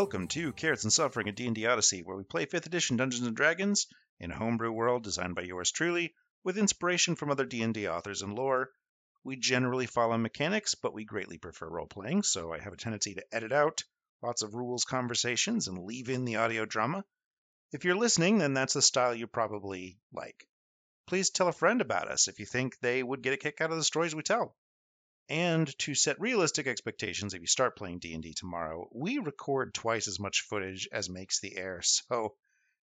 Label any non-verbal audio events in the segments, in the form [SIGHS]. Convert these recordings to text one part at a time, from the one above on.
Welcome to Carrots and Suffering, a D&D Odyssey, where we play 5th edition Dungeons & Dragons in a homebrew world designed by yours truly, with inspiration from other D&D authors and lore. We generally follow mechanics, but we greatly prefer role-playing, so I have a tendency to edit out lots of rules conversations and leave in the audio drama. If you're listening, then that's the style you probably like. Please tell a friend about us if you think they would get a kick out of the stories we tell. And to set realistic expectations if you start playing D&D tomorrow, we record twice as much footage as makes the air, [LAUGHS] so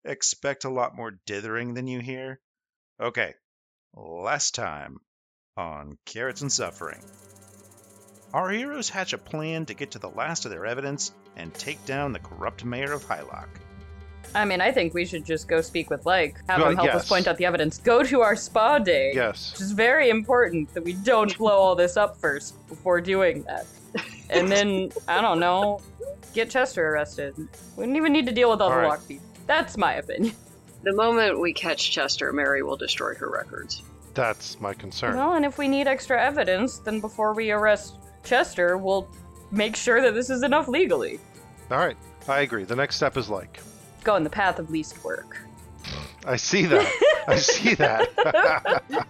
expect a lot more dithering than you hear. Okay, last time on Carrots and Suffering. Our heroes hatch a plan to get to the last of their evidence and take down the corrupt mayor of Hylock. I mean, I think we should just go speak with Like, have Well, him help us point out the evidence. Go to our spa day. Yes. Which is very important that we don't blow all this up first before doing that. And then, [LAUGHS] I don't know, get Chester arrested. We don't even need to deal with all, All the right. lockbeat. That's my opinion. The moment we catch Chester, Mary will destroy her records. That's my concern. Well, and if we need extra evidence, then before we arrest Chester, we'll make sure that this is enough legally. All right. I agree. The next step is like. Go in the path of least work. I see that. I see that. [LAUGHS]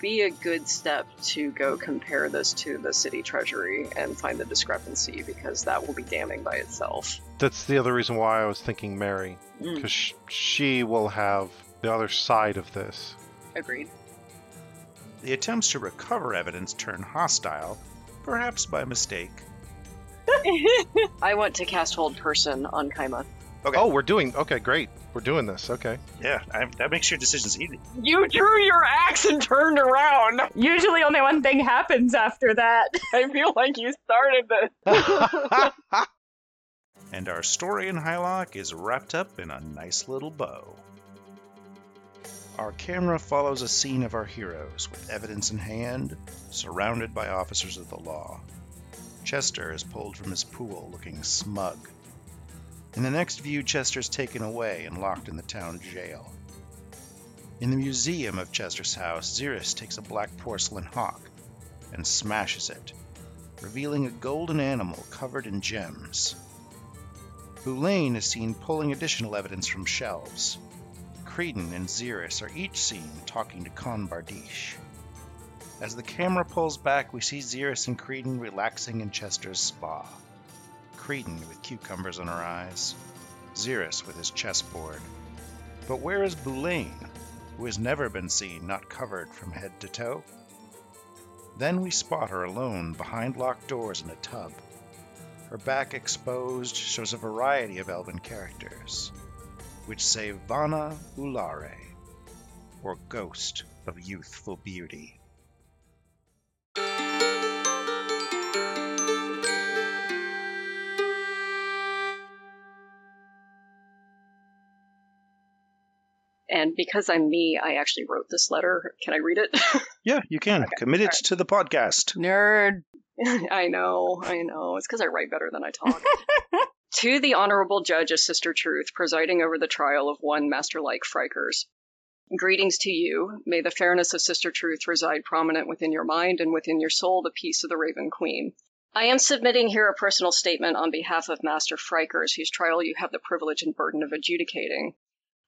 Be a good step to go compare this to the city treasury and find the discrepancy because that will be damning by itself. That's the other reason why I was thinking Mary, Mm, because sh- she will have the other side of this. agreed. The attempts to recover evidence turn hostile, perhaps by mistake. [LAUGHS] I want to cast hold person on Kaima. Okay. Oh, we're doing. Okay, great. We're doing this. Okay. Yeah, I, that makes your decisions easy. You drew your axe and turned around. Usually only one thing happens after that. [LAUGHS] I feel like you started this. [LAUGHS] And our story in Hylock is wrapped up in a nice little bow. Our camera follows a scene of our heroes with evidence in hand, surrounded by officers of the law. Chester is pulled from his pool looking smug. In the next view, Chester's taken away and locked in the town jail. In the museum of Chester's house, Xeris takes a black porcelain hawk and smashes it, revealing a golden animal covered in gems. Boulain is seen pulling additional evidence from shelves. Creedon and Xeris are each seen talking to Khan Bardiche. As the camera pulls back, we see Xeris and Creedon relaxing in Chester's spa. Creedon with cucumbers in her eyes, Xeris with his chessboard. But where is Boulain, who has never been seen not covered from head to toe? Then we spot her alone behind locked doors in a tub. Her back exposed shows a variety of elven characters, which say Vana Ulare, or Ghost of Youthful Beauty. And because I'm me, I actually wrote this letter. Can I read it? [LAUGHS] Yeah, you can. Commit it to the podcast. Nerd. [LAUGHS] I know, I know. It's because I write better than I talk. [LAUGHS] to the Honorable Judge of Sister Truth, presiding over the trial of one Master like Frikers. Greetings to you. May the fairness of Sister Truth reside prominent within your mind and within your soul, the peace of the Raven Queen. I am submitting here a personal statement on behalf of Master Frikers, whose trial you have the privilege and burden of adjudicating.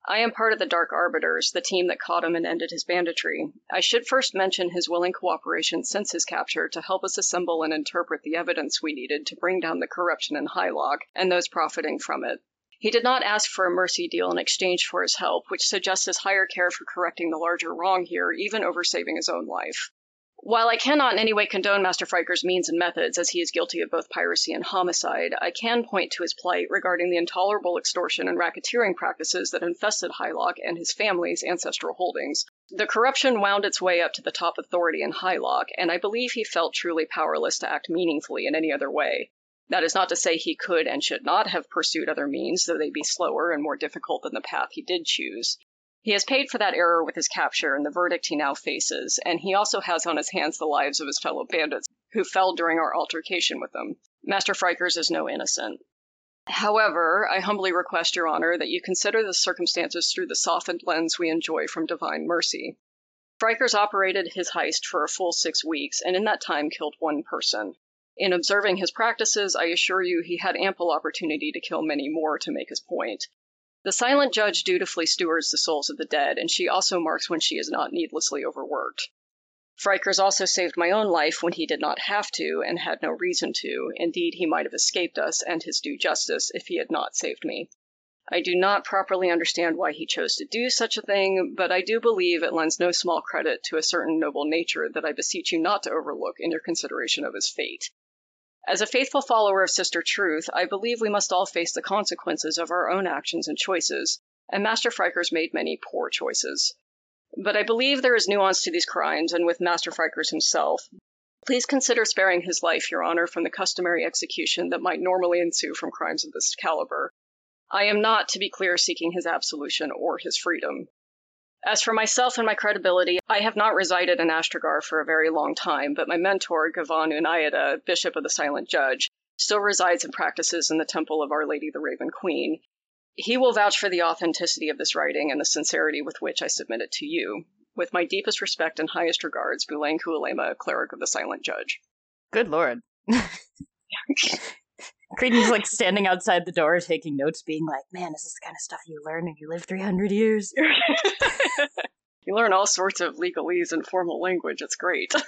I am part of the Dark Arbiters, the team that caught him and ended his banditry. I should first mention his willing cooperation since his capture to help us assemble and interpret the evidence we needed to bring down the corruption in Hylock and those profiting from it. He did not ask for a mercy deal in exchange for his help, which suggests his higher care for correcting the larger wrong here, even over saving his own life. While I cannot in any way condone Master Friker's means and methods, as he is guilty of both piracy and homicide, I can point to his plight regarding the intolerable extortion and racketeering practices that infested Hylock and his family's ancestral holdings. The corruption wound its way up to the top authority in Hylock, and I believe he felt truly powerless to act meaningfully in any other way. That is not to say he could and should not have pursued other means, though they be slower and more difficult than the path he did choose. He has paid for that error with his capture and the verdict he now faces, and he also has on his hands the lives of his fellow bandits who fell during our altercation with them. Master Frikers is no innocent. However, I humbly request, Your Honor, that you consider the circumstances through the softened lens we enjoy from divine mercy. Frikers operated his heist for a full six weeks, and in that time killed one person. In observing his practices, I assure you he had ample opportunity to kill many more to make his point. The silent judge dutifully stewards the souls of the dead, and she also marks when she is not needlessly overworked. Frikers also saved my own life when he did not have to and had no reason to. Indeed, he might have escaped us and his due justice if he had not saved me. I do not properly understand why he chose to do such a thing, but I do believe it lends no small credit to a certain noble nature that I beseech you not to overlook in your consideration of his fate. As a faithful follower of Sister Truth, I believe we must all face the consequences of our own actions and choices, and Master Frikers made many poor choices. But I believe there is nuance to these crimes, and with Master Frikers himself. Please consider sparing his life, Your Honor, from the customary execution that might normally ensue from crimes of this caliber. I am not, to be clear, seeking his absolution or his freedom. As for myself and my credibility, I have not resided in Astrogar for a very long time, but my mentor, Gavan Unayada, Bishop of the Silent Judge, still resides and practices in the temple of Our Lady the Raven Queen. He will vouch for the authenticity of this writing and the sincerity with which I submit it to you. With my deepest respect and highest regards, Boulain Kualema, Cleric of the Silent Judge. Good lord. [LAUGHS] Creedon's like standing outside the door taking notes, being like, man, is this the kind of stuff you learn when you live 300 years? [LAUGHS] you learn all sorts of legalese and formal language. It's great. [LAUGHS]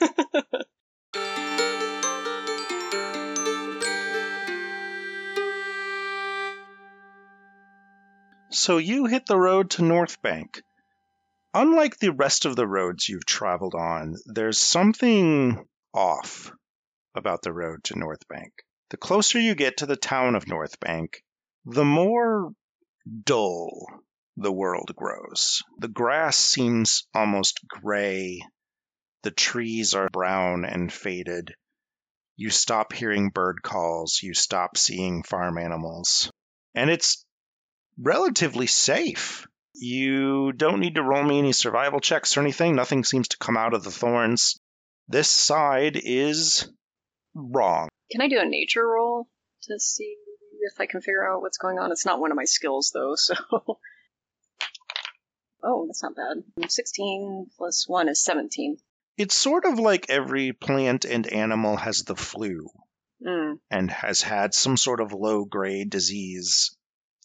So you hit the road to North Bank. Unlike the rest of the roads you've traveled on, there's something off about the road to North Bank. The closer you get to the town of North Bank, the more dull the world grows. The grass seems almost gray. The trees are brown and faded. You stop hearing bird calls. You stop seeing farm animals. And it's relatively safe. You don't need to roll me any survival checks or anything. Nothing seems to come out of the thorns. This side is wrong. Can I do a nature roll to see if I can figure out what's going on? It's not one of my skills though, so. [LAUGHS] oh, that's not bad. 16 plus 1 is 17. It's sort of like every plant and animal has the flu Mm. and has had some sort of low grade disease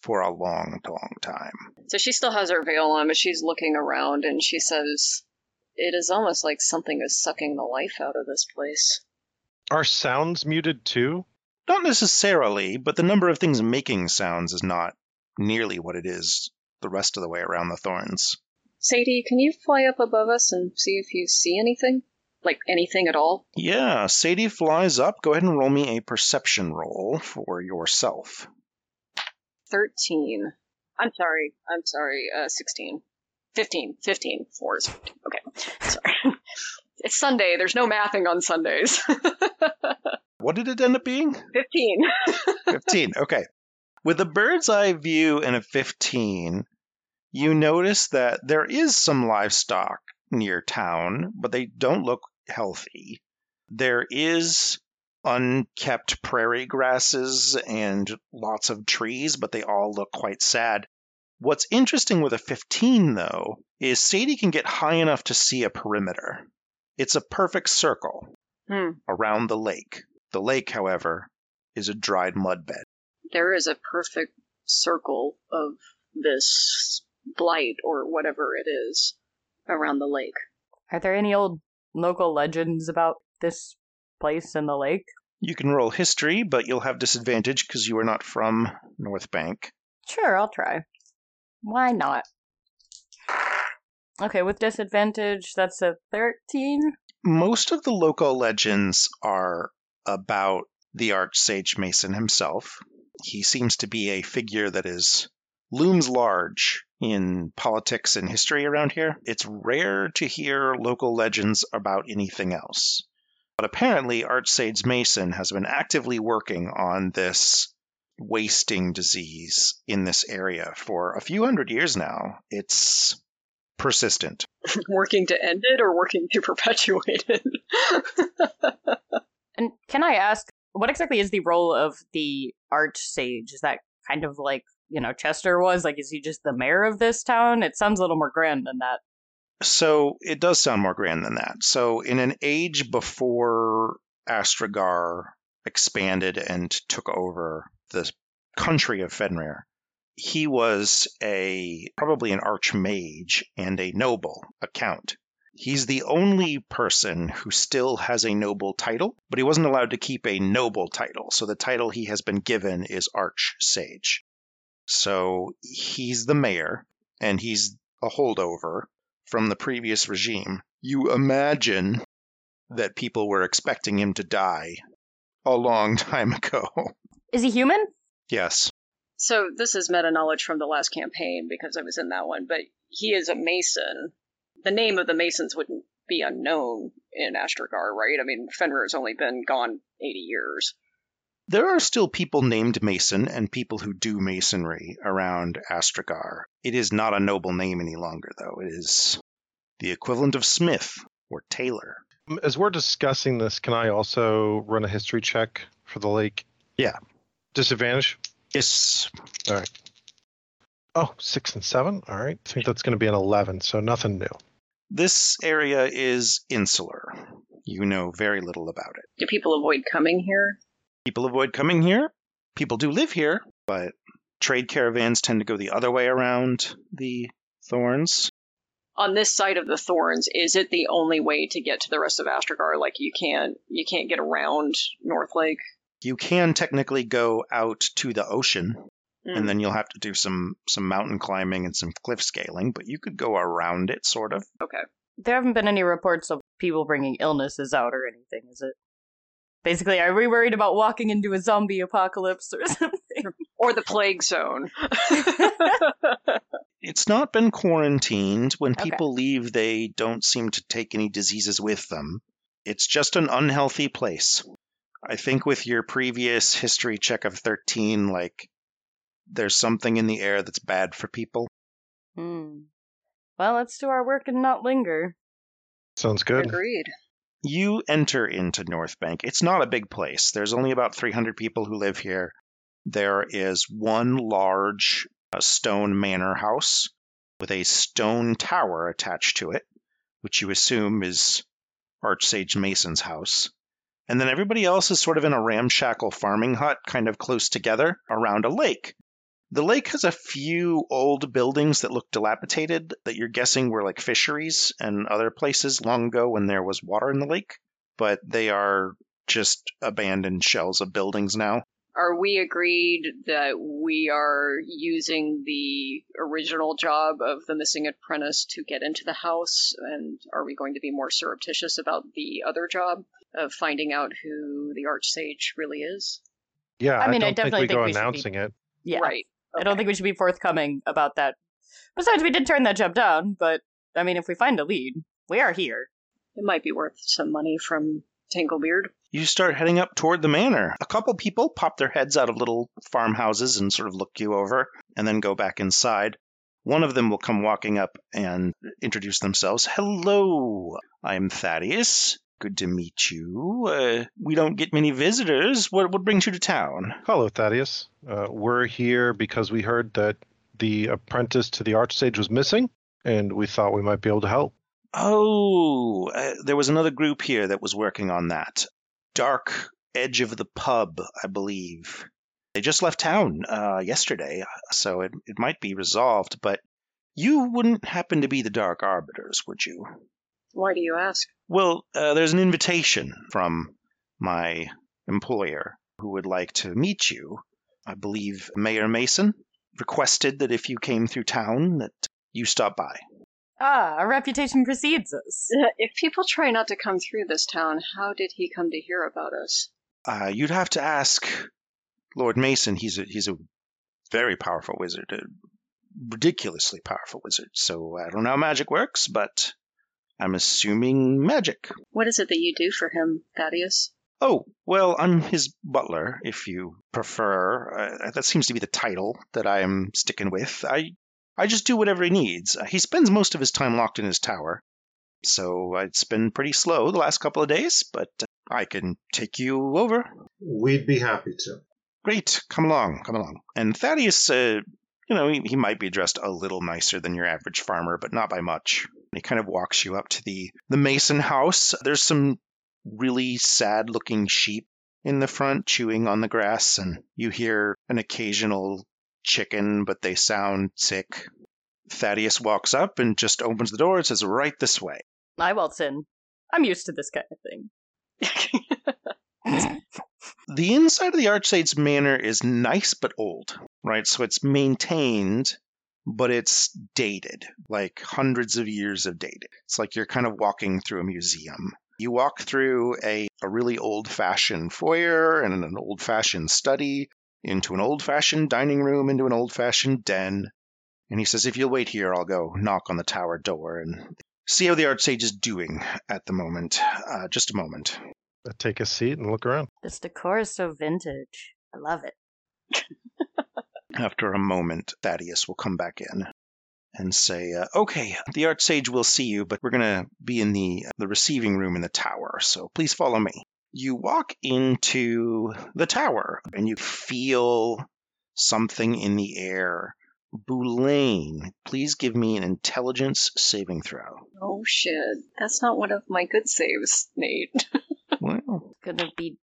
for a long, long time. So she still has her veil on, but she's looking around and she says, It is almost like something is sucking the life out of this place. Are sounds muted too? Not necessarily, but the number of things making sounds is not nearly what it is the rest of the way around the thorns. Sadie, can you fly up above us and see if you see anything? Like anything at all? Yeah, Sadie flies up. Go ahead and roll me a perception roll for yourself. 13. I'm sorry. I'm sorry. Uh, 16. 15. 15. Fours. Okay. [LAUGHS] Sorry. It's Sunday. There's no mathing on Sundays. [LAUGHS] What did it end up being? 15. [LAUGHS] 15. Okay. With a bird's eye view and a 15, you notice that there is some livestock near town, but they don't look healthy. There is unkept prairie grasses and lots of trees, but they all look quite sad. What's interesting with a 15, though, is Sadie can get high enough to see a perimeter. It's a perfect circle Hmm. around the lake. The lake, however, is a dried mud bed. There is a perfect circle of this blight or whatever it is around the lake. Are there any old local legends about this place and the lake? You can roll history, but you'll have disadvantage because you are not from North Bank. Sure, I'll try. Why not? Okay, with disadvantage, that's a 13. Most of the local legends are about the Archsage Mason himself. He seems to be a figure that is looms large in politics and history around here. It's rare to hear local legends about anything else. But apparently, Archsage Mason has been actively working on this wasting disease in this area for a few hundred years now. It's persistent. [LAUGHS] working to end it or working to [LAUGHS] perpetuate it? [LAUGHS] And can I ask, what exactly is the role of the arch sage? Is that kind of like, you know, Chester was? Like, is he just the mayor of this town? It sounds a little more grand than that. So it does sound more grand than that. So in an age before Astragar expanded and took over the country of Fenrir. He was a probably an archmage and a noble, a count. He's the only person who still has a noble title, but he wasn't allowed to keep a noble title. So the title he has been given is Arch Sage. So he's the mayor, and he's a holdover from the previous regime. You imagine that people were expecting him to die a long [LAUGHS] time ago. Is he human? Yes. So this is meta knowledge from the last campaign because I was in that one, but he is a mason. The name of the masons wouldn't be unknown in Astrogar, right? I mean, Fenrir has only been gone 80 years. There are still people named Mason and people who do masonry around Astrogar. It is not a noble name any longer, though. It is the equivalent of Smith or Taylor. As we're discussing this, can I also run a history check for the lake? Yeah. Disadvantage? Yes. All right. Oh, six and seven. All right. I think that's going to be an 11, so nothing new. This area is insular. You know very little about it. Do people avoid coming here? People avoid coming here. People do live here, but trade caravans tend to go the other way around the thorns. On this side of the thorns, is it the only way to get to the rest of Astragar? Like you can't you can't get around North Lake? You can technically go out to the ocean, Hmm. and then you'll have to do some some mountain climbing and some cliff scaling, but you could go around it sort of. Okay. There haven't been any reports of people bringing illnesses out or anything, is it? Basically, are we worried about walking into a zombie apocalypse or [LAUGHS] something? Or the plague zone. [LAUGHS] It's not been quarantined. When Okay. people leave, they don't seem to take any diseases with them. It's just an unhealthy place. I think with your previous history check of 13, like, there's something in the air that's bad for people. hmm. Well, let's do our work and not linger. Sounds good. Agreed. You enter into North Bank. It's not a big place. There's only about 300 people who live here. There is one large uh, stone manor house with a stone tower attached to it, which you assume is Archsage Mason's house. And then everybody else is sort of in a ramshackle farming hut, kind of close together around a lake. The lake has a few old buildings that look dilapidated that you're guessing were like fisheries and other places long ago when there was water in the lake, but they are just abandoned shells of buildings now. Are we agreed that we are using the original job of the missing apprentice to get into the house? And are we going to be more surreptitious about the other job of finding out who the Archsage really is? Yeah, I I, mean, I don't think definitely we think go we should be- announcing it. Yeah. Right. I don't think we should be forthcoming about that. Besides, we did turn that job down, but I mean, if we find a lead, we are here. It might be worth some money from Tanglebeard. You start heading up toward the manor. A couple people pop their heads out of little farmhouses and sort of look you over and then go back inside. One of them will come walking up and introduce themselves. Hello, I'm Thaddeus. Good to meet you. Uh, we don't get many visitors. What, what brings you to town? Hello, Thaddeus. Uh, we're here because we heard that the apprentice to the Archsage was missing, and we thought we might be able to help. Oh, uh, there was another group here that was working on that. Dark Edge of the Pub, I believe. They just left town uh, yesterday, so it, it might be resolved, but you wouldn't happen to be the Dark Arbiters, would you? Why do you ask? Well, uh, there's an invitation from my employer who would like to meet you. I believe Mayor Mason requested that if you came through town that you stop by. Ah, our reputation precedes us. [LAUGHS] If people try not to come through this town, how did he come to hear about us? Uh, you'd have to ask Lord Mason. He's a he's a very powerful wizard, a ridiculously powerful wizard. So I don't know how magic works, but I'm assuming magic. What is it that you do for him, Thaddeus? Oh well, I'm his butler, if you prefer. Uh, that seems to be the title that I am sticking with. I I just do whatever he needs. Uh, he spends most of his time locked in his tower, so it's been pretty slow the last couple of days. But uh, I can take you over. We'd be happy to. Great, come along, come along. And Thaddeus, uh, you know, he, he might be dressed a little nicer than your average farmer, but not by much. He kind of walks you up to the the Mason house. There's some really sad-looking sheep in the front chewing on the grass, and you hear an occasional chicken, but they sound sick. Thaddeus walks up and just opens the door and says, Right this way. I waltz in. I'm used to this kind of thing. [LAUGHS] The inside of the Archsage's manor is nice but old, right? So it's maintained, but it's dated, like hundreds of years of dated. It's like you're kind of walking through a museum. You walk through a, a really old fashioned foyer and an old fashioned study, into an old fashioned dining room, into an old fashioned den. And he says, If you'll wait here, I'll go knock on the tower door and see how the Archsage is doing at the moment. Uh, just a moment. I take a seat and look around. This decor is so vintage. I love it. [LAUGHS] After a moment, Thaddeus will come back in and say, uh, "Okay, the Archsage will see you, but we're going to be in the the receiving room in the tower, so please follow me." You walk into the tower and you feel something in the air. Boulain, please give me an intelligence saving throw. oh shit. That's not one of my good saves, Nate. [LAUGHS] Well, Gonna be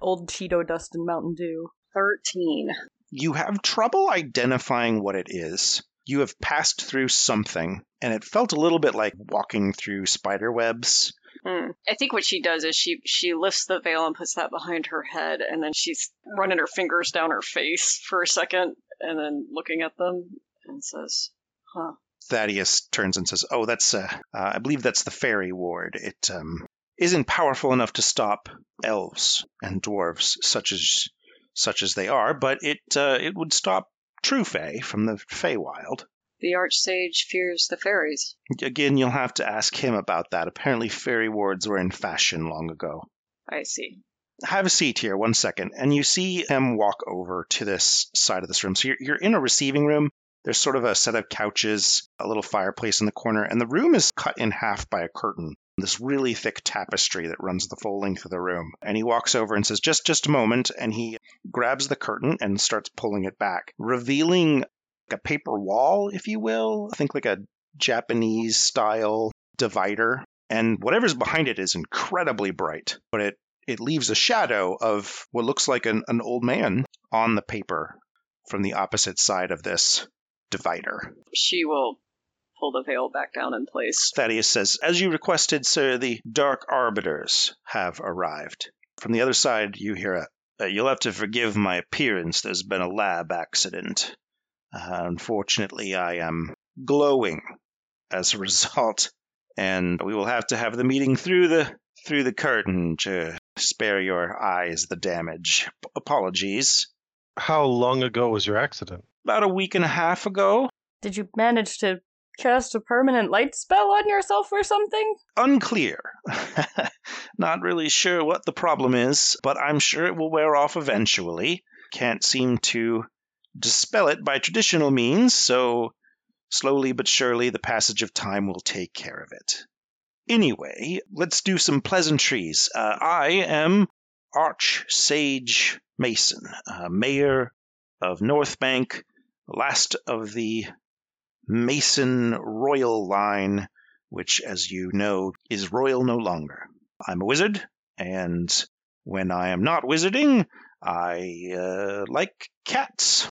old Cheeto dust and Mountain Dew. 13. you have trouble identifying what it is. You have passed through something, and it felt a little bit like walking through spider webs. Hmm. I think what she does is she she lifts the veil and puts that behind her head, and then she's running her fingers down her face for a second, and then looking at them and says, "Huh." Thaddeus turns and says, "Oh, that's uh, uh, I believe that's the fairy ward. It um, isn't powerful enough to stop elves and dwarves such as such as they are, but it uh, it would stop true fae from the Feywild. The Archsage fears the fairies. Again, you'll have to ask him about that. Apparently, fairy wards were in fashion long ago. I see. Have a seat here, one second. And you see him walk over to this side of this room. So you're, you're in a receiving room. There's sort of a set of couches, a little fireplace in the corner, and the room is cut in half by a curtain. This really thick tapestry that runs the full length of the room. And he walks over and says, Just just a moment. And he grabs the curtain and starts pulling it back, revealing a paper wall, if you will. I think like a Japanese style divider. And whatever's behind it is incredibly bright, but it, it leaves a shadow of what looks like an, an old man on the paper from the opposite side of this divider. She will pull the veil back down in place. Thaddeus says, As you requested, sir, the Dark Arbiters have arrived. From the other side, you hear a, "Uh, You'll have to forgive my appearance. There's been a lab accident. Uh, unfortunately, I am glowing as a [LAUGHS] result, and we will have to have the meeting through the through the curtain to spare your eyes the damage. P- apologies. How long ago was your accident? About a week and a half ago, Did you manage to cast a permanent light spell on yourself or something? Unclear. [LAUGHS] Not really sure what the problem is, but I'm sure it will wear off eventually. Can't seem to dispel it by traditional means, so slowly but surely the passage of time will take care of it. Anyway, let's do some pleasantries. Uh, I am Arch Sage Mason, uh, mayor of North Bank, last of the Mason royal line, which, as you know, is royal no longer. I'm a wizard, and when I am not wizarding, I uh, like cats.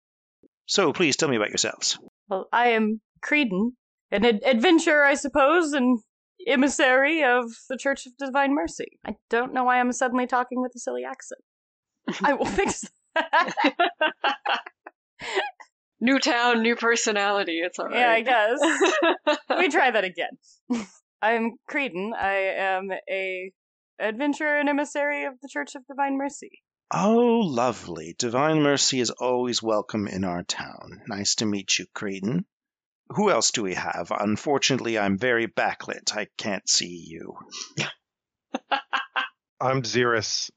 So please tell me about yourselves. Well, I am Creedon, an ad- adventurer, I suppose, and emissary of the Church of Divine Mercy. I don't know why I'm suddenly talking with a silly accent. I will fix that. New town, new personality. It's all yeah, I right. guess. [LAUGHS] Let me try that again. I'm Creedon. I am a adventurer and emissary of the Church of Divine Mercy. Oh, lovely. Divine Mercy is always welcome in our town. Nice to meet you, Creighton. Who else do we have? Unfortunately, I'm very backlit. I can't see you. [LAUGHS] I'm Xeris.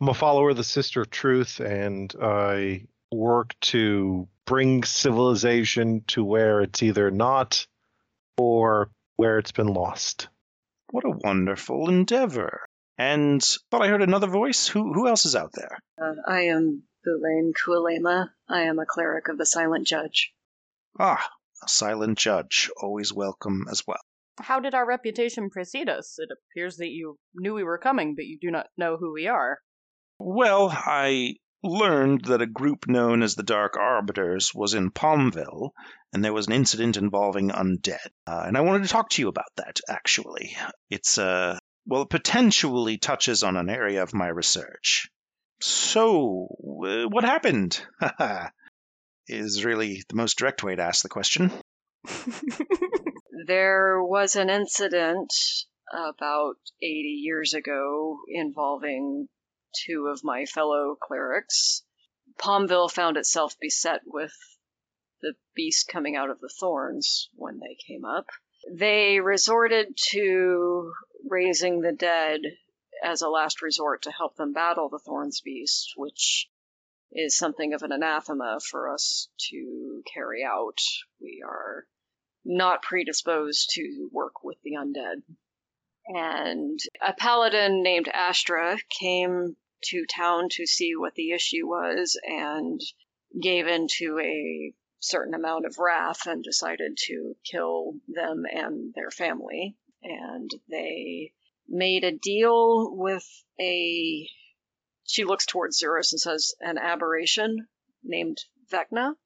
I'm a follower of the Sister of Truth, and I work to bring civilization to where it's either not or where it's been lost. What a wonderful endeavor. And thought I heard another voice. Who who else is out there? Uh, I am Boulain Kualema. I am a cleric of the Silent Judge. Ah, a silent judge, always welcome as well. How did our reputation precede us? It appears that you knew we were coming, but you do not know who we are. Well, I learned that a group known as the Dark Arbiters was in Palmville, and there was an incident involving undead. Uh, and I wanted to talk to you about that, actually. It's, uh, well, it potentially touches on an area of my research. So, uh, what happened? [LAUGHS] is really the most direct way to ask the question. [LAUGHS] There was an incident about 80 years ago involving two of my fellow clerics. Palmville found itself beset with the beast coming out of the thorns when they came up. They resorted to raising the dead as a last resort to help them battle the thorns beast, which is something of an anathema for us to carry out. We are not predisposed to work with the undead. And a paladin named Astra came to town to see what the issue was and gave in to a certain amount of wrath and decided to kill them and their family. And they made a deal with a. She looks towards Xeris and says, an aberration named Vecna,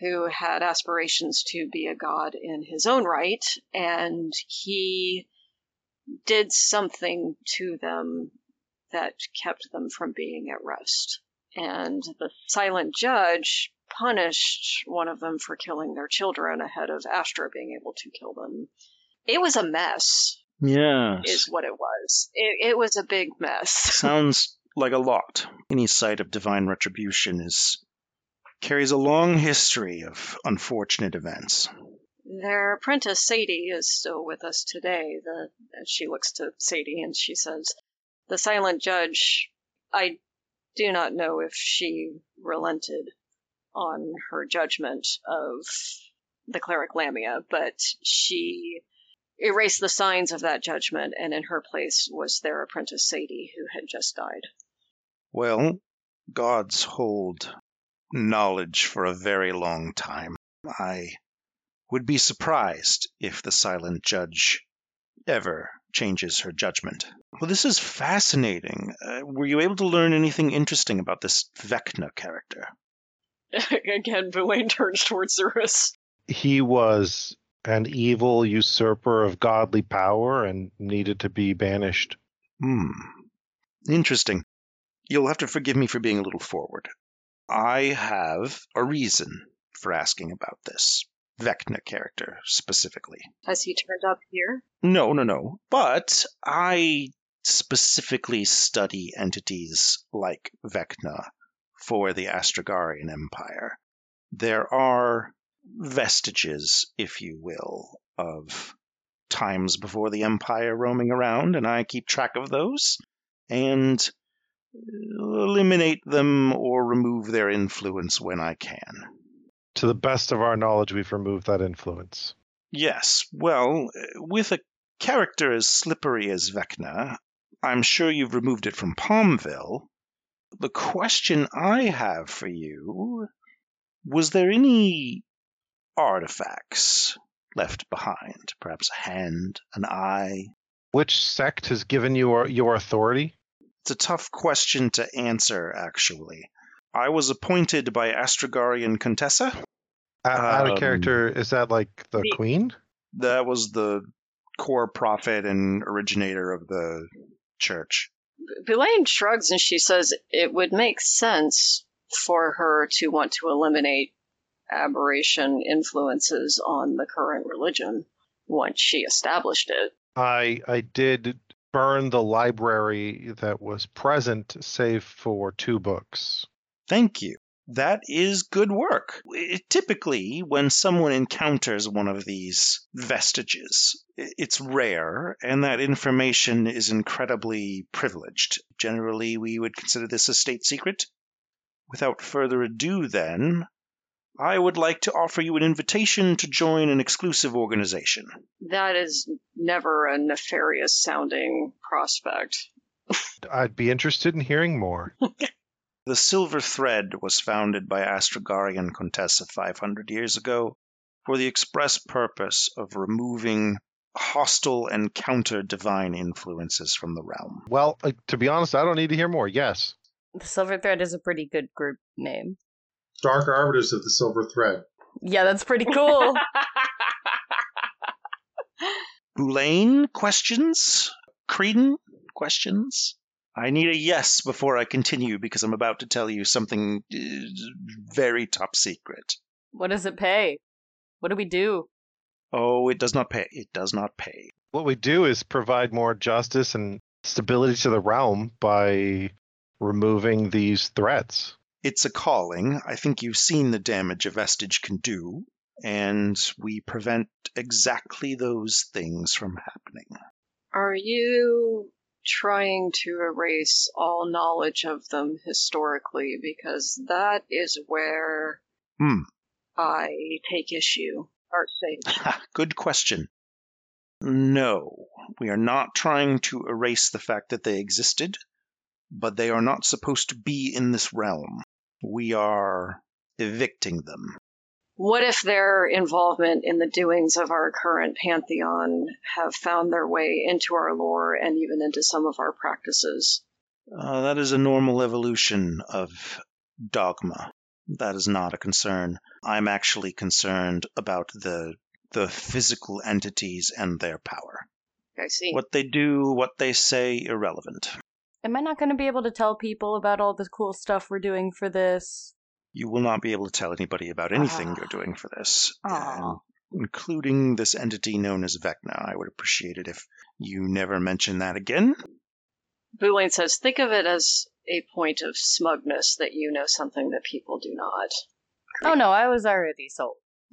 who had aspirations to be a god in his own right, and he did something to them that kept them from being at rest. And the silent judge punished one of them for killing their children ahead of Astra being able to kill them. It was a mess, Yes. is what it was. It, it was a big mess. [LAUGHS] Sounds like a lot. Any site of divine retribution is carries a long history of unfortunate events. Their apprentice Sadie is still with us today. The she looks to Sadie and she says, "The silent judge. I do not know if she relented on her judgment of the cleric Lamia, but she erased the signs of that judgment, and in her place was their apprentice Sadie, who had just died." Well, gods hold knowledge for a very long time. I would be surprised if the silent judge ever changes her judgment. Well, this is fascinating. Uh, were you able to learn anything interesting about this Vecna character? [LAUGHS] Again, Boulain turns towards Xeris. He was an evil usurper of godly power and needed to be banished. Hmm. Interesting. You'll have to forgive me for being a little forward. I have a reason for asking about this Vecna character specifically. Has he turned up here? No, no, no. But I specifically study entities like Vecna for the Astragarian Empire. There are vestiges, if you will, of times before the Empire roaming around, and I keep track of those and uh, eliminate them or remove their influence when I can. To the best of our knowledge, we've removed that influence. Yes, well, with a character as slippery as Vecna, I'm sure you've removed it from Palmville. The question I have for you was there any artifacts left behind? Perhaps a hand, an eye? Which sect has given you your, your authority? It's a tough question to answer, actually. I was appointed by Astragarian Contessa. A- Out Um, of character, is that like the The- queen? That was the core prophet and originator of the church. Boulain shrugs and she says it would make sense for her to want to eliminate aberration influences on the current religion once she established it. I I did burn the library that was present, save for two books. Thank you. That is good work. It- typically, when someone encounters one of these vestiges, i- it's rare, and that information is incredibly privileged. Generally, we would consider this a state secret. Without further ado, then, I would like to offer you an invitation to join an exclusive organization. That is never a nefarious sounding prospect. I'd be interested in hearing more. [LAUGHS] The Silver Thread was founded by Astragarian Contessa 500 years ago for the express purpose of removing hostile and counter divine influences from the realm. Well, uh, to be honest, I don't need to hear more. Yes. The Silver Thread is a pretty good group name. Dark Arbiters of the Silver Thread. Yeah, that's pretty cool. [LAUGHS] Boulain, questions? Creedon, questions? I need a yes before I continue because I'm about to tell you something uh, very top secret. what does it pay? What do we do? Oh, it does not pay. It does not pay. What we do is provide more justice and stability to the realm by removing these threats. It's a calling. I think you've seen the damage a vestige can do, and we prevent exactly those things from happening. Are you trying to erase all knowledge of them historically? Because that is where Hmm. I take issue. Art Sage. [LAUGHS] Good question. No, we are not trying to erase the fact that they existed, but they are not supposed to be in this realm. We are evicting them. What if their involvement in the doings of our current pantheon have found their way into our lore and even into some of our practices? Uh, that is a normal evolution of dogma. That is not a concern. I'm actually concerned about the the physical entities and their power. I see. What they do, what they say, irrelevant. Am I not going to be able to tell people about all the cool stuff we're doing for this? You will not be able to tell anybody about anything Ah. you're doing for this, Aw. and including this entity known as Vecna. I would appreciate it if you never mention that again. Boulain says, think of it as a point of smugness that you know something that people do not. Oh no, I was already sold. [LAUGHS]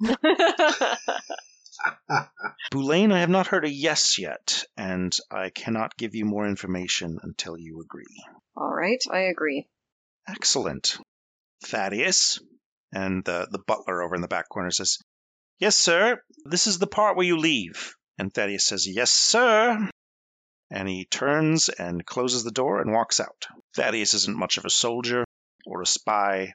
Boulain, I have not heard a yes yet, and I cannot give you more information until you agree. All right, I agree. Excellent. Thaddeus, and the, the butler over in the back corner says, Yes, sir, this is the part where you leave. And Thaddeus says, Yes, sir. And he turns and closes the door and walks out. Thaddeus isn't much of a soldier or a spy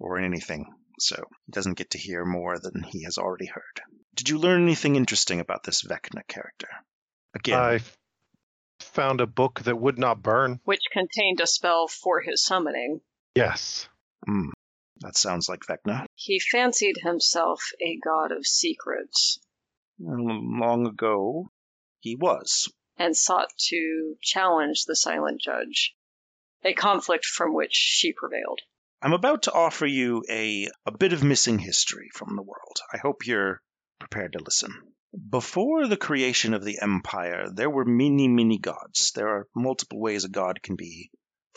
or anything, so he doesn't get to hear more than he has already heard. Did you learn anything interesting about this Vecna character? Again, I found a book that would not burn. Which contained a spell for his summoning. Yes. hmm, that sounds like Vecna. He fancied himself a god of secrets Long ago, he was. and sought to challenge the silent judge, a conflict from which she prevailed. I'm about to offer you a, a bit of missing history from the world. I hope you're prepared to listen. Before the creation of the empire, there were many, many gods. There are multiple ways a god can be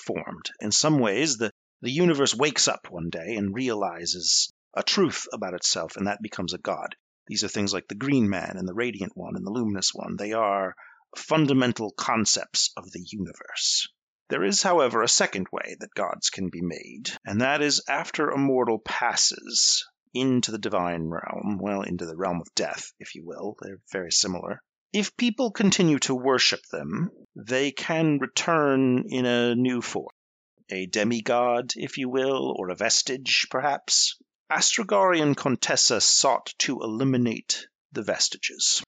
formed. In some ways, the, the universe wakes up one day and realizes a truth about itself, and that becomes a god. These are things like the Green Man and the Radiant One and the Luminous One. They are fundamental concepts of the universe. There is, however, a second way that gods can be made, and that is after a mortal passes into the divine realm, well, into the realm of death, if you will. They're very similar. If people continue to worship them, they can return in a new form. A demigod, if you will, or a vestige, perhaps. Astrogarian Contessa sought to eliminate the vestiges.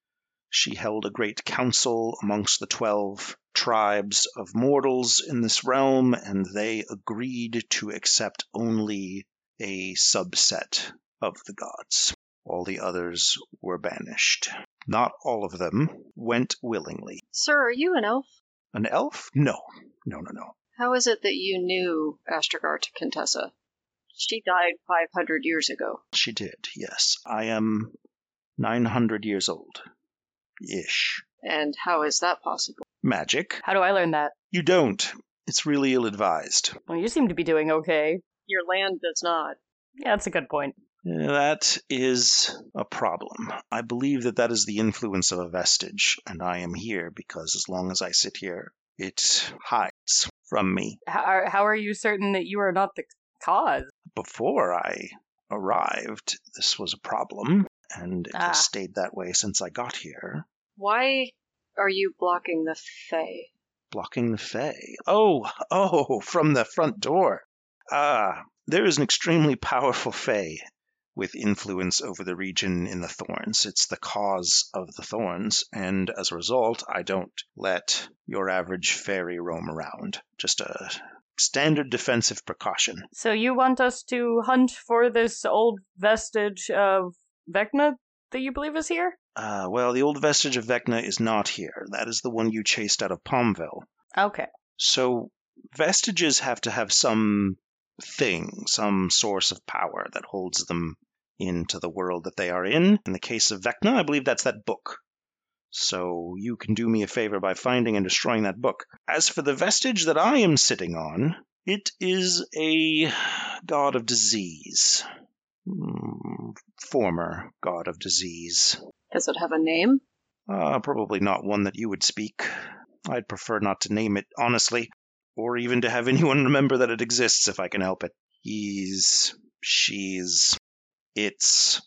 She held a great council amongst the twelve tribes of mortals in this realm, and they agreed to accept only a subset of the gods. All the others were banished. Not all of them went willingly. Sir, are you an elf? An elf? No, no, no, no. How is it that you knew Astrogar to Contessa? She died 500 years ago. She did, yes. I am 900 years old. Ish. And how is that possible? Magic? How do I learn that? You don't. It's really ill advised. Well, you seem to be doing okay. Your land does not. Yeah, that's a good point. That is a problem. I believe that that is the influence of a vestige, and I am here because as long as I sit here, it hides from me. How are, how are you certain that you are not the cause? Before I arrived, this was a problem, and it Ah. has stayed that way since I got here. Why are you blocking the Fae? Blocking the Fae. Oh, oh, [LAUGHS] from the front door. Ah, there is an extremely powerful Fae with influence over the region in the Thorns. It's the cause of the Thorns, and as a result, I don't let your average fairy roam around. Just a standard defensive precaution. So you want us to hunt for this old vestige of Vecna that you believe is here? Uh, well, the old vestige of Vecna is not here. That is the one you chased out of Palmville. Okay. So vestiges have to have some thing, some source of power that holds them into the world that they are in. In the case of Vecna, I believe that's that book. So you can do me a favor by finding and destroying that book. As for the vestige that I am sitting on, it is a god of disease. Hmm, Former god of disease. Does it have a name? Uh, probably not one that you would speak. I'd prefer not to name it, honestly, or even to have [LAUGHS] anyone remember that it exists if I can help it. He's. she's. It's.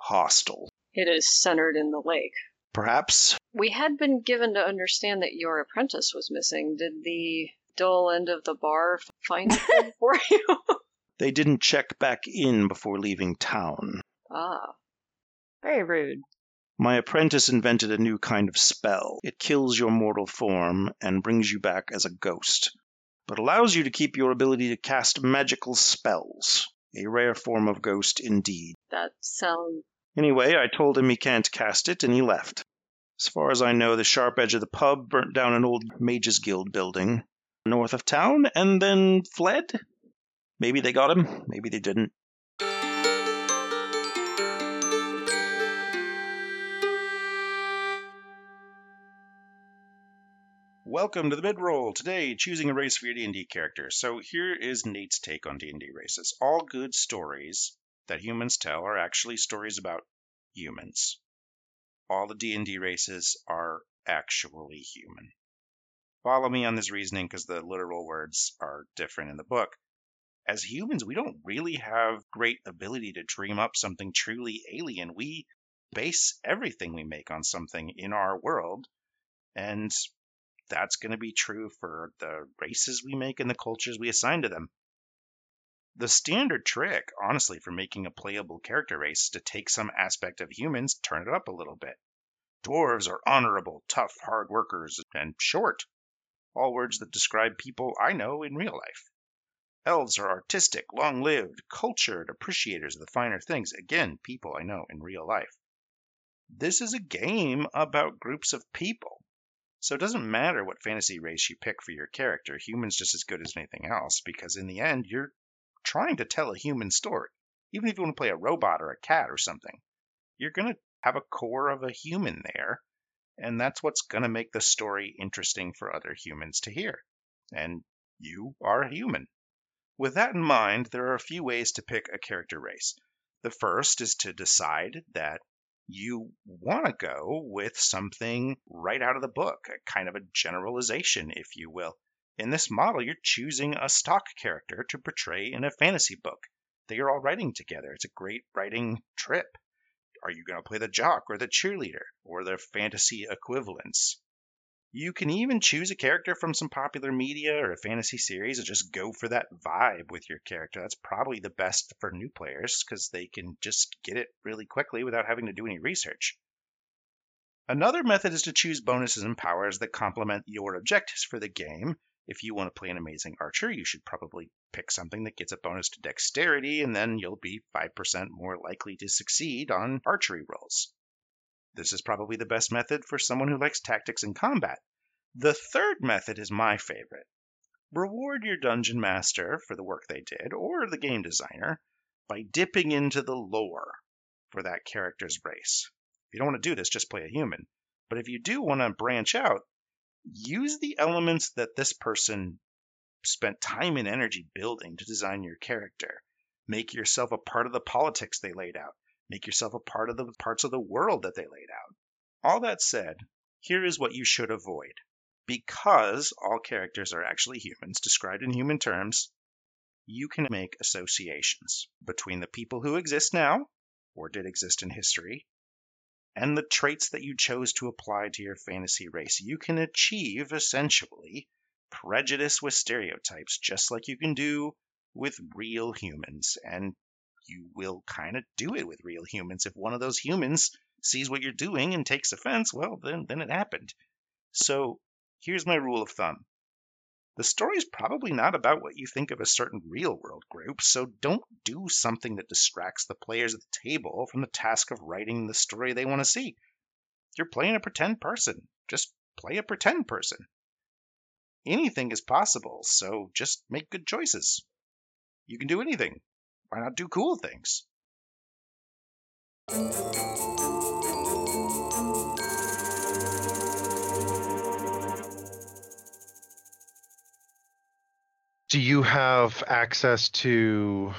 hostile. It is centered in the lake. Perhaps? We had been given to understand that your apprentice was missing. Did the dull end of the bar find him [LAUGHS] for you? [LAUGHS] They didn't check back in before leaving town. ah, Very rude. My apprentice invented a new kind of spell. It kills your mortal form and brings you back as a ghost, but allows you to keep your ability to cast magical spells. A rare form of ghost indeed. that sounds Anyway, I told him he can't cast it, and he left. As far as I know, the sharp edge of the pub burnt down an old Mages Guild building north of town and then fled. Maybe they got him, maybe they didn't. Welcome to the mid-roll. Today, choosing a race for your D&D character. So here is Nate's take on D&D races. All good stories that humans tell are actually stories about humans. All the D&D races are actually human. Follow me on this reasoning because the literal words are different in the book. As humans, we don't really have great ability to dream up something truly alien. We base everything we make on something in our world, and that's going to be true for the races we make and the cultures we assign to them. The standard trick, honestly, for making a playable character race is to take some aspect of humans, turn it up a little bit. Dwarves are honorable, tough, hard workers, and short. All words that describe people I know in real life. Elves are artistic, long lived, cultured, appreciators of the finer things. Again, people I know in real life. This is a game about groups of people. So it doesn't matter what fantasy race you pick for your character. Human's just as good as anything else because in the end, you're trying to tell a human story. Even if you want to play a robot or a cat or something, you're going to have a core of a human there. And that's what's going to make the story interesting for other humans to hear. And you are a human. With that in mind, there are a few ways to pick a character race. The first is to decide that you want to go with something right out of the book, a kind of a generalization, if you will. In this model, you're choosing a stock character to portray in a fantasy book that you're all writing together. It's a great writing trip. Are you going to play the jock or the cheerleader or the fantasy equivalents? You can even choose a character from some popular media or a fantasy series and just go for that vibe with your character. That's probably the best for new players because they can just get it really quickly without having to do any research. Another method is to choose bonuses and powers that complement your objectives for the game. If you want to play an amazing archer, you should probably pick something that gets a bonus to dexterity, and then you'll be 5% more likely to succeed on archery rolls. This is probably the best method for someone who likes tactics and combat. The third method is my favorite. Reward your dungeon master for the work they did, or the game designer, by dipping into the lore for that character's race. If you don't want to do this, just play a human. But if you do want to branch out, use the elements that this person spent time and energy building to design your character. Make yourself a part of the politics they laid out. Make yourself a part of the parts of the world that they laid out. All that said, here is what you should avoid. Because all characters are actually humans, described in human terms, you can make associations between the people who exist now, or did exist in history, and the traits that you chose to apply to your fantasy race. You can achieve, essentially, prejudice with stereotypes, just like you can do with real humans. And you will kind of do it with real humans. If one of those humans sees what you're doing and takes offense, well, then, then it happened. So here's my rule of thumb The story's probably not about what you think of a certain real world group, so don't do something that distracts the players at the table from the task of writing the story they want to see. You're playing a pretend person. Just play a pretend person. Anything is possible, so just make good choices. You can do anything. Why not do cool things? Do you have access to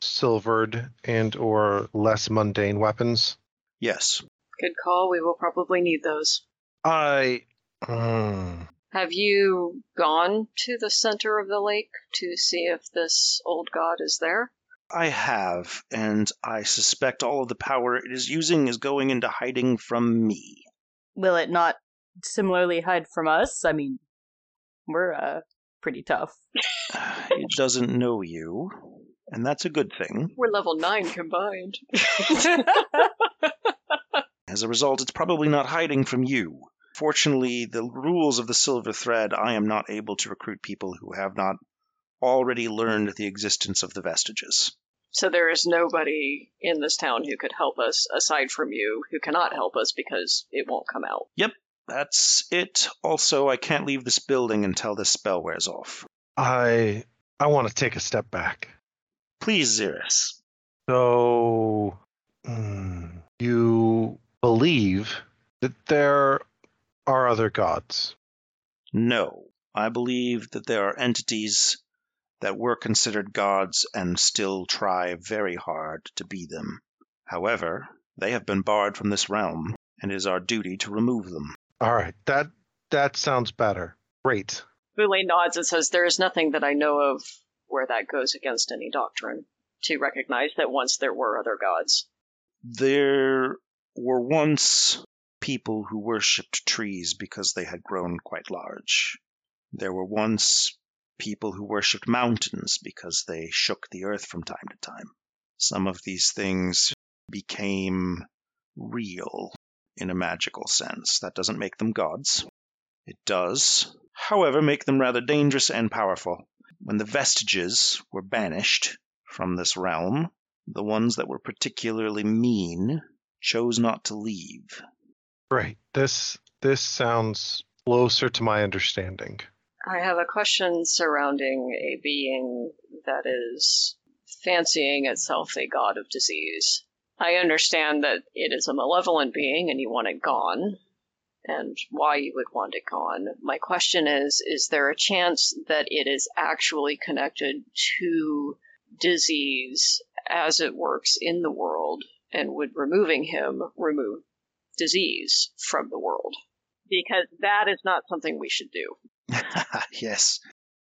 silvered and or less mundane weapons? Yes. Good call. We will probably need those. I. Mm, Have you gone to the center of the lake to see if this old god is there? I have, and I suspect all of the power it is using is going into hiding from me. Will it not similarly hide from us? I mean, we're uh pretty tough. [SIGHS] It doesn't know you, and that's a good thing. We're level 9 combined. [LAUGHS] [LAUGHS] As a result, it's probably not hiding from you. Fortunately, the rules of the Silver Thread, I am not able to recruit people who have not already learned the existence of the vestiges. so there is nobody in this town who could help us aside from you who cannot help us because it won't come out. Yep, that's it. Also, I can't leave this building until this spell wears off. I. I want to take a step back. Please, Xeris. So. mm, you believe that there are other gods? No. I believe that there are entities that were considered gods and still try very hard to be them. However, they have been barred from this realm, and it is our duty to remove them. All right, that that sounds better. Great. Boulain nods and says, There is nothing that I know of where that goes against any doctrine to recognize that once there were other gods. There were once people who worshipped trees because they had grown quite large. There were once people who worshipped mountains because they shook the earth from time to time. Some of these things became real in a magical sense. That doesn't make them gods. It does, however, make them rather dangerous and powerful. When the vestiges were banished from this realm, the ones that were particularly mean chose not to leave. Right. This this sounds closer to my understanding. I have a question surrounding a being that is fancying itself a god of disease. I understand that it is a malevolent being and you want it gone, and why you would want it gone. My question is is there a chance that it is actually connected to disease as it works in the world, and would removing him remove disease from the world? Because that is not something we should do. [LAUGHS] yes.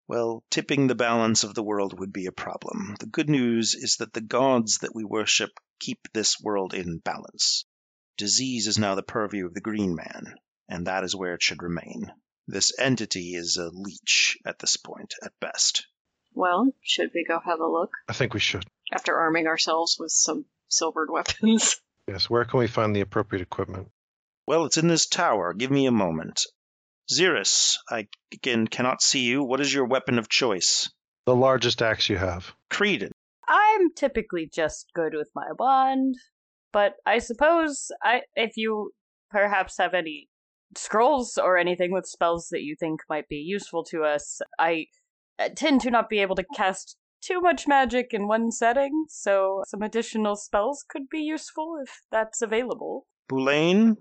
Well, tipping the balance of the world would be a problem. The good news is that the gods that we worship keep this world in balance. Disease is now the purview of the Green Man, and that is where it should remain. This entity is a leech at this point, at best. Well, should we go have a look I think we should. after arming ourselves with some silvered weapons? Yes. Where can we find the appropriate equipment? Well, it's in this tower. Give me a moment. Xeris, I again cannot see you. What is your weapon of choice? The largest axe you have. Creedon. I'm typically just good with my wand, but I suppose I if you perhaps have any scrolls or anything with spells that you think might be useful to us, I uh, tend to not be able to cast too much magic in one setting, so some additional spells could be useful if that's available. Boulain,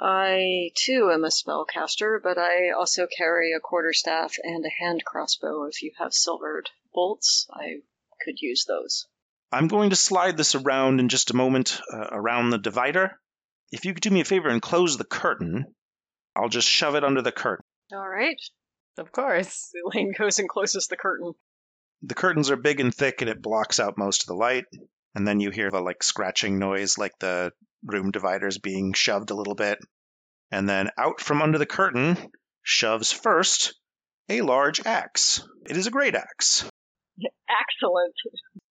I too am a spellcaster, but I also carry a quarterstaff and a hand crossbow. If you have silvered bolts, I could use those. I'm going to slide this around in just a moment, uh, around the divider. If you could do me a favor and close the curtain, I'll just shove it under the curtain. All right. Of course. [LAUGHS] Elaine goes and closes the curtain. The curtains are big and thick, and it blocks out most of the light. And then you hear the like scratching noise, like the room dividers being shoved a little bit. And then out from under the curtain shoves first a large axe. It is a great axe. Excellent.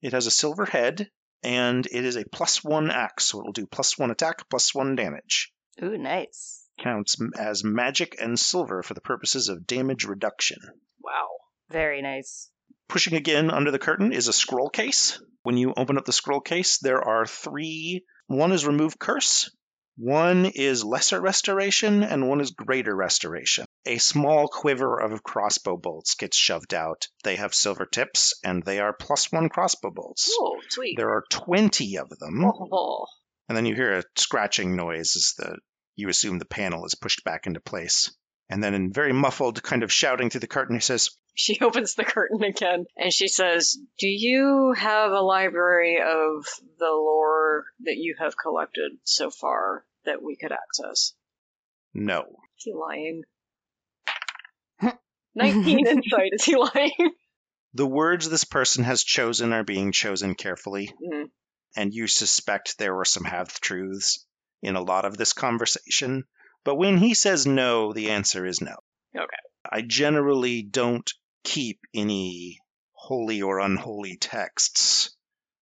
It has a silver head, and it is a plus one axe, so it'll do plus one attack, plus one damage. Ooh, nice. Counts as magic and silver for the purposes of damage reduction. Wow. Very nice. Pushing again under the curtain is a scroll case. When you open up the scroll case, there are three. One is remove curse, one is lesser restoration, and one is greater restoration. A small quiver of crossbow bolts gets shoved out. They have silver tips, and they are plus one crossbow bolts. Oh, sweet. There are 20 of them. Oh, And then you hear a scratching noise as the you assume the panel is pushed back into place. And then in very muffled kind of shouting through the curtain, he says, She [LAUGHS] opens the curtain again and she says, Do you have a library of the lore that you have collected so far that we could access? No. Is he lying? [LAUGHS] 19 insight. Is he lying? [LAUGHS] The words this person has chosen are being chosen carefully, Mm. and you suspect there were some half truths in a lot of this conversation. But when he says no, the answer is no. Okay. I generally don't keep any holy or unholy texts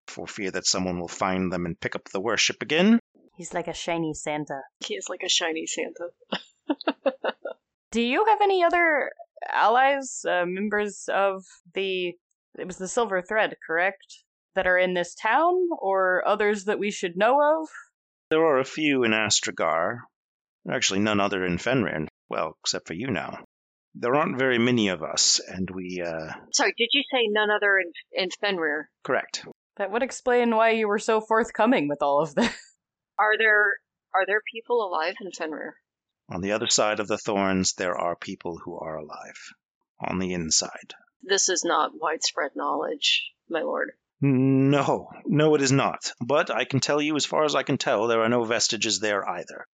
for fear that someone will find them and pick up the worship again. He's like a shiny Santa. He is like a shiny Santa. [LAUGHS] Do you have any other allies, uh, members of the. It was the Silver Thread, correct? That are in this town, or others that we should know of? There are a few in Astragar. Actually, none other in Fenrir. Well, except for you now. There aren't very many of us, and we, uh, Sorry, did you say none other in, in Fenrir? correct. That would explain why you were so forthcoming with all of this. [LAUGHS] Are there are there people alive in Fenrir? On the other side of the thorns, there are people who are alive. On the inside. This is not widespread knowledge, my lord. No, no, it is not. But I can tell you, as far as I can tell, there are no vestiges there either.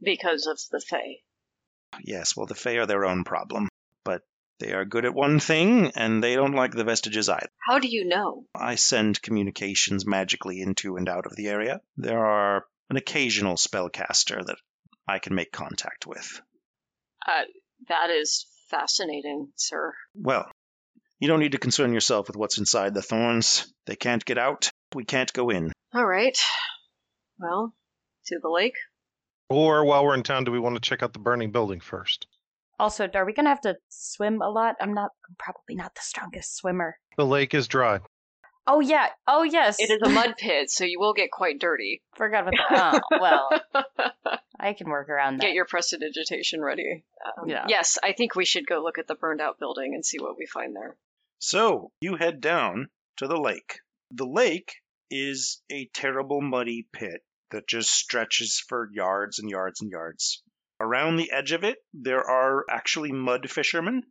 Because of the Fae. Yes, well, the Fae are their own problem. But they are good at one thing, and they don't like the vestiges either. How do you know? I send communications magically into and out of the area. There are an occasional spellcaster that I can make contact with. Uh, that is fascinating, sir. Well, you don't need to concern yourself with what's inside the thorns. They can't get out. We can't go in. All right. Well, to the lake. Or while we're in town, do we want to check out the burning building first? Also, are we gonna have to swim a lot? I'm not. I'm probably not the strongest swimmer. The lake is dry. Oh yeah. Oh yes. It is a mud pit, so you will get quite dirty. [LAUGHS] Forgot about that. Oh [LAUGHS] well, I can work around that. Get your prestidigitation ready. Um, Yeah. Yes, I think we should go look at the burned out building and see what we find there. So, you head down to the lake. The lake is a terrible muddy pit that just stretches for yards and yards and yards. Around the edge of it, there are actually mud fishermen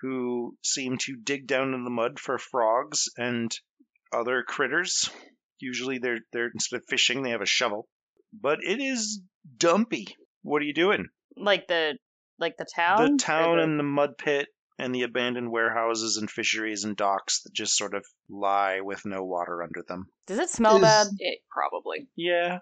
who seem to dig down in the mud for frogs and other critters. Usually they're they're instead of fishing, they have a shovel. But it is dumpy. What are you doing? like the like the town. the town the- and the mud pit and the abandoned warehouses and fisheries and docks that just sort of lie with no water under them. Does it smell Is- bad? It probably. Yeah.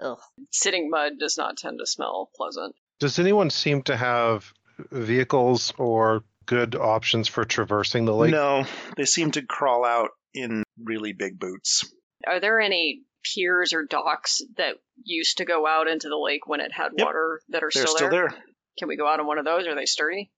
Ugh. Sitting mud does not tend to smell pleasant. Does anyone seem to have vehicles or good options for traversing the lake? No, they seem to crawl out in really big boots. Are there any piers or docks that used to go out into the lake when it had Yep. water that are They're still, still there. Can we go out on one of those? Are they sturdy?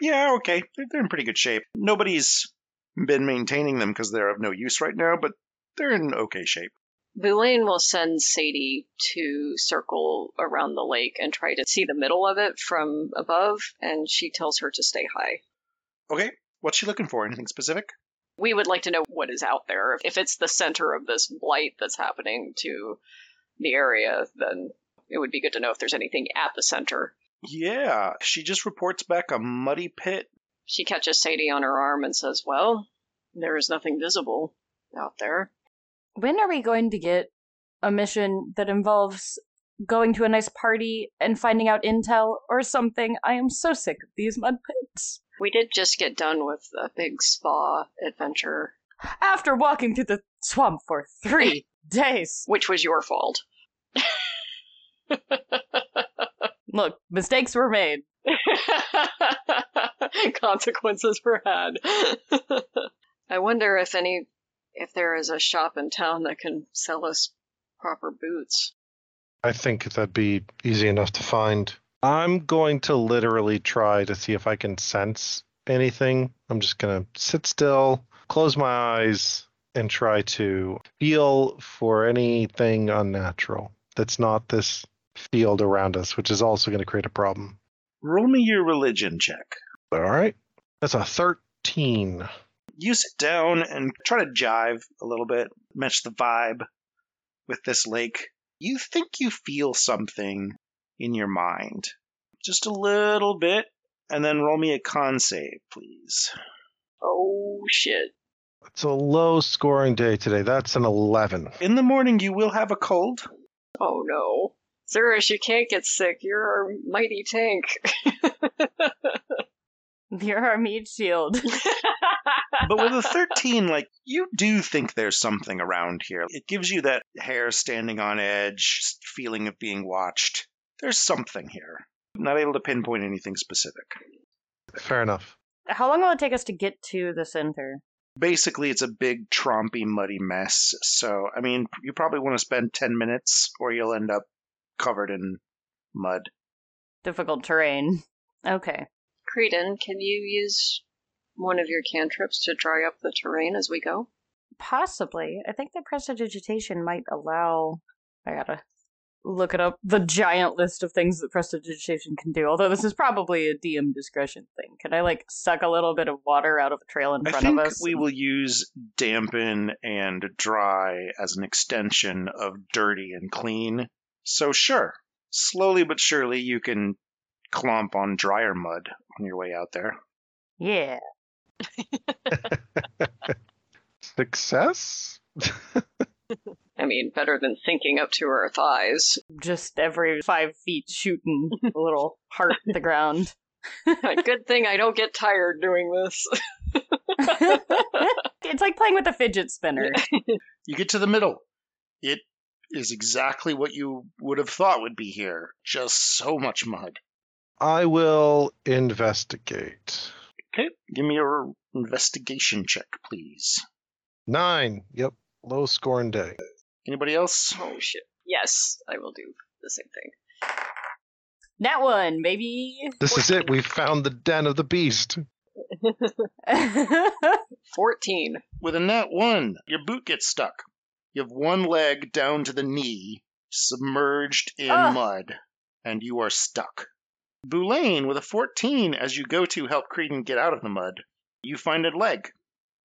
Yeah, okay. They're, they're in pretty good shape. Nobody's been maintaining them because they're of no use right now, but they're in okay shape. Boulain will send Sadie to circle around the lake and try to see the middle of it from above, and she tells her to stay high. Okay, what's she looking for? Anything specific? We would like to know what is out there. If it's the center of this blight that's happening to the area, then it would be good to know if there's anything at the center. Yeah, she just reports back a muddy pit. She catches Sadie on her arm and says, Well, there is nothing visible out there. When are we going to get a mission that involves going to a nice party and finding out intel or something? I am so sick of these mud pits. We did just get done with a big spa adventure, After walking through the swamp for three [LAUGHS] days. which was your fault. [LAUGHS] Look, mistakes were made. [LAUGHS] Consequences were had. [LAUGHS] I wonder if any if there is a shop in town that can sell us proper boots. I think that'd be easy enough to find. I'm going to literally try to see if I can sense anything. I'm just going to sit still, close my eyes, and try to feel for anything unnatural that's not this field around us, which is also going to create a problem. Roll me your religion check. All right. That's a 13. You sit down and try to jive a little bit, match the vibe with this lake. You think you feel something in your mind. Just a little bit. And then roll me a con save, please. Oh shit. It's a low scoring day today. That's an 11. In the morning, you will have a cold. Oh no. Xeris, you can't get sick. You're our mighty tank. [LAUGHS] You're our meat shield. [LAUGHS] But with a 13, like, you do think there's something around here. It gives you that hair standing on edge, feeling of being watched. There's something here. Not able to pinpoint anything specific. Fair enough. How long will it take us to get to the center? Basically, it's a big, trompy, muddy mess. So, I mean, you probably want to spend 10 minutes or you'll end up covered in mud. Difficult terrain. Okay. Creedon, can you use one of your cantrips to dry up the terrain as we go? Possibly. I think that prestidigitation might allow. I gotta look it up. The giant list of things that prestidigitation can do. Although this is probably a DM discretion thing. Can I like suck a little bit of water out of the trail in I front think of us? we will use dampen and dry as an extension of dirty and clean. So, sure, slowly but surely you can clomp on drier mud on your way out there. Yeah. [LAUGHS] Success? [LAUGHS] I mean, better than sinking up to her thighs. Just every five feet shooting a little [LAUGHS] heart at the ground. Good thing I don't get tired doing this. it's like playing with a fidget spinner. You get to the middle. It is exactly what you would have thought would be here. Just so much mud. I will investigate. Okay, give me your investigation check, please. Nine. Yep. Low scoring day. Anybody else? Oh shit. Yes, I will do the same thing. That one, baby. This is it. We found the den of the beast. [LAUGHS] 14. With a nat one, your boot gets stuck. You have one leg down to the knee, submerged in Ah. mud, and you are stuck. Boulain, with a 14, as you go to help Creedon get out of the mud, you find a leg.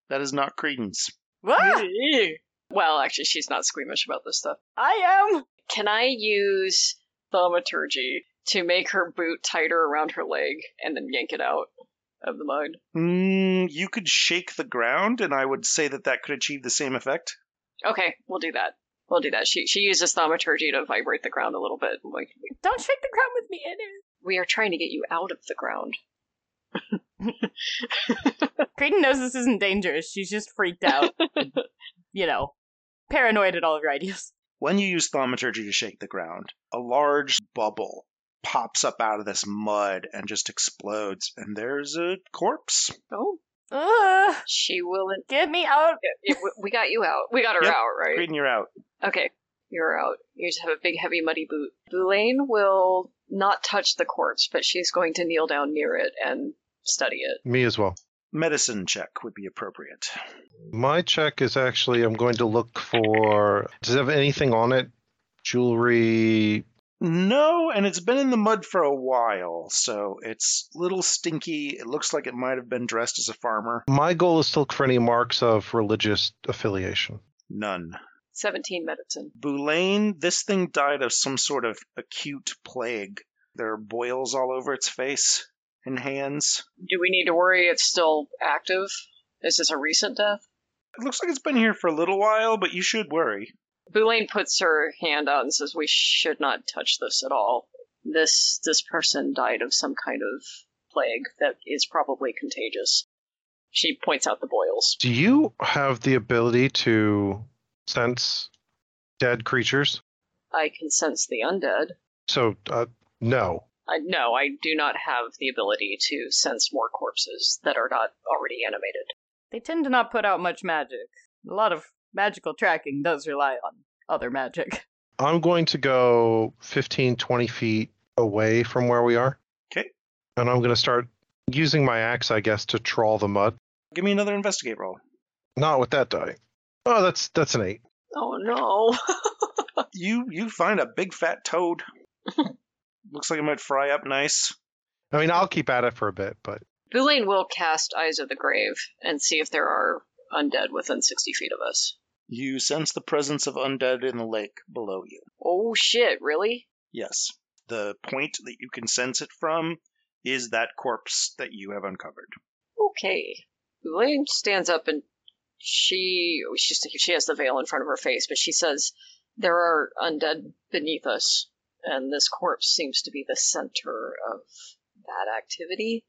That is not Creedon's. Ah, well, actually, she's not squeamish about this stuff. I am. Can I use thaumaturgy to make her boot tighter around her leg and then yank it out of the mud? Mm, you could shake the ground, and I would say that that could achieve the same effect. Okay, we'll do that. We'll do that. She she uses thaumaturgy to vibrate the ground a little bit. Like Don't shake the ground with me in it. we are trying to get you out of the ground. [LAUGHS] Creedon knows this isn't dangerous. She's just freaked out. [LAUGHS] you know, paranoid at all of your ideas. When you use thaumaturgy to shake the ground, a large bubble pops up out of this mud and just explodes, and there's a corpse. Oh, Ugh, she will not get me out. It, we got you out. We got her Yep. out, right? Creedon, you're out. Okay, you're out. You just have a big, heavy, muddy boot. Boulain will not touch the corpse, but she's going to kneel down near it and study it. Me as well. Medicine check would be appropriate. My check is actually I'm going to look for does it have anything on it? Jewelry. No, and it's been in the mud for a while, so it's a little stinky. It looks like it might have been dressed as a farmer. My goal is to look for any marks of religious affiliation. None. 17 medicine. Boulain, this thing died of some sort of acute plague. There are boils all over its face and hands. Do we need to worry it's still active? Is this a recent death? It looks like it's been here for a little while, but you should worry. Boulain puts her hand out and says, "We should not touch this at all. This this person died of some kind of plague that is probably contagious." She points out the boils. Do you have the ability to sense dead creatures? I can sense the undead. So, uh, no. I, no, I do not have the ability to sense more corpses that are not already animated. They tend to not put out much magic. A lot of magical tracking does rely on other magic. [LAUGHS] I'm going to go 15, 20 feet away from where we are. 'Kay. And I'm going to start using my axe, I guess, to trawl the mud. Give me another investigate roll. Not with that die. Oh, that's that's an eight. Oh no. [LAUGHS] You you find a big fat toad. [LAUGHS] Looks like it might fry up nice. I mean, I'll keep at it for a bit, but Boulain will cast Eyes of the Grave and see if there are undead within 60 feet of us. You sense the presence of undead in the lake below you. Oh shit, really? Yes. The point that you can sense it from is that corpse that you have uncovered. Okay. Boulain stands up and she, oh, she she has the veil in front of her face, but she says there are undead beneath us, and this corpse seems to be the center of that activity.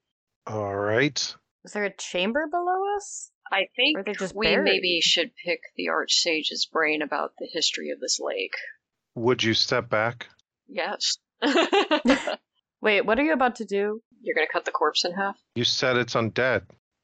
all right. Is there a chamber below us? I think Or just we buried. maybe should pick the Archsage's brain about the history of this lake. Would you step back? Yes. [LAUGHS] [LAUGHS] Wait, what are you about to do? You're gonna cut the corpse in half? You said it's undead.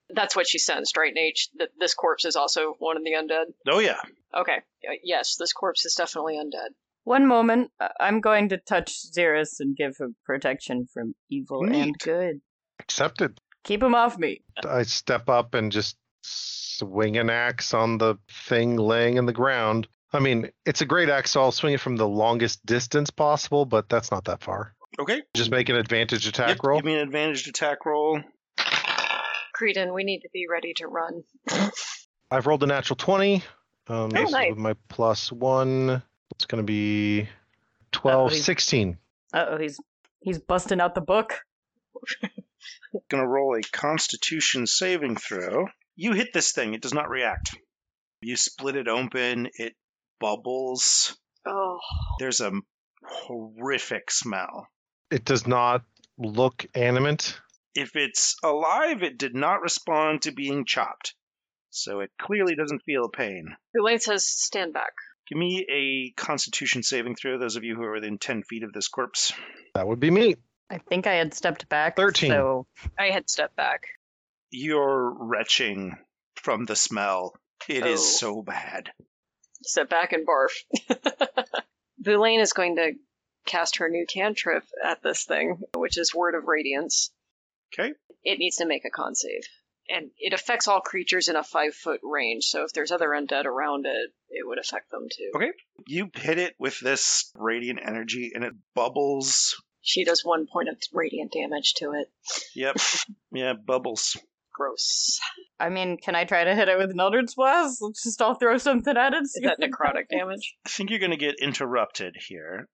That's what she sensed, right, Nate? That this corpse is also one of the undead? Oh yeah. Okay. Uh, Yes, this corpse is definitely undead. One moment. I- I'm going to touch Xeris and give him protection from evil and good. Accepted. Keep him off me. I step up and just swing an axe on the thing laying in the ground. I mean, it's a great axe, so I'll swing it from the longest distance possible, but that's not that far. Okay. Just make an advantage attack Yep, roll. Give me an advantaged attack roll. Creedon, we need to be ready to run. [LAUGHS] I've rolled a natural 20. Um, this nice. with my plus one. It's going to be 12, Uh, he's- 16. Uh oh, he's he's busting out the book. [LAUGHS] Gonna roll a Constitution saving throw. You hit this thing. It does not react. You split it open. It bubbles. Oh, There's a horrific smell. It does not look animate. If it's alive, it did not respond to being chopped. So it clearly doesn't feel pain. Boulain says, stand back. Give me a Constitution saving throw, those of you who are within 10 feet of this corpse. That would be me. I think I had stepped back. 13. So I had stepped back. You're retching from the smell. It is Oh. so bad. Sit back and barf. [LAUGHS] Boulain is going to cast her new cantrip at this thing, which is Word of Radiance. Okay. It needs to make a con save. And it affects all creatures in a five foot range, so if there's other undead around it, it would affect them too. Okay. You hit it with this radiant energy and it bubbles. She does one point of radiant damage to it. Yep. [LAUGHS] yeah, bubbles. Gross. I mean, can I try to hit it with an Eldritch Blast? Let's just all throw something at it. Is that necrotic damage? [LAUGHS] I think you're going to get interrupted here.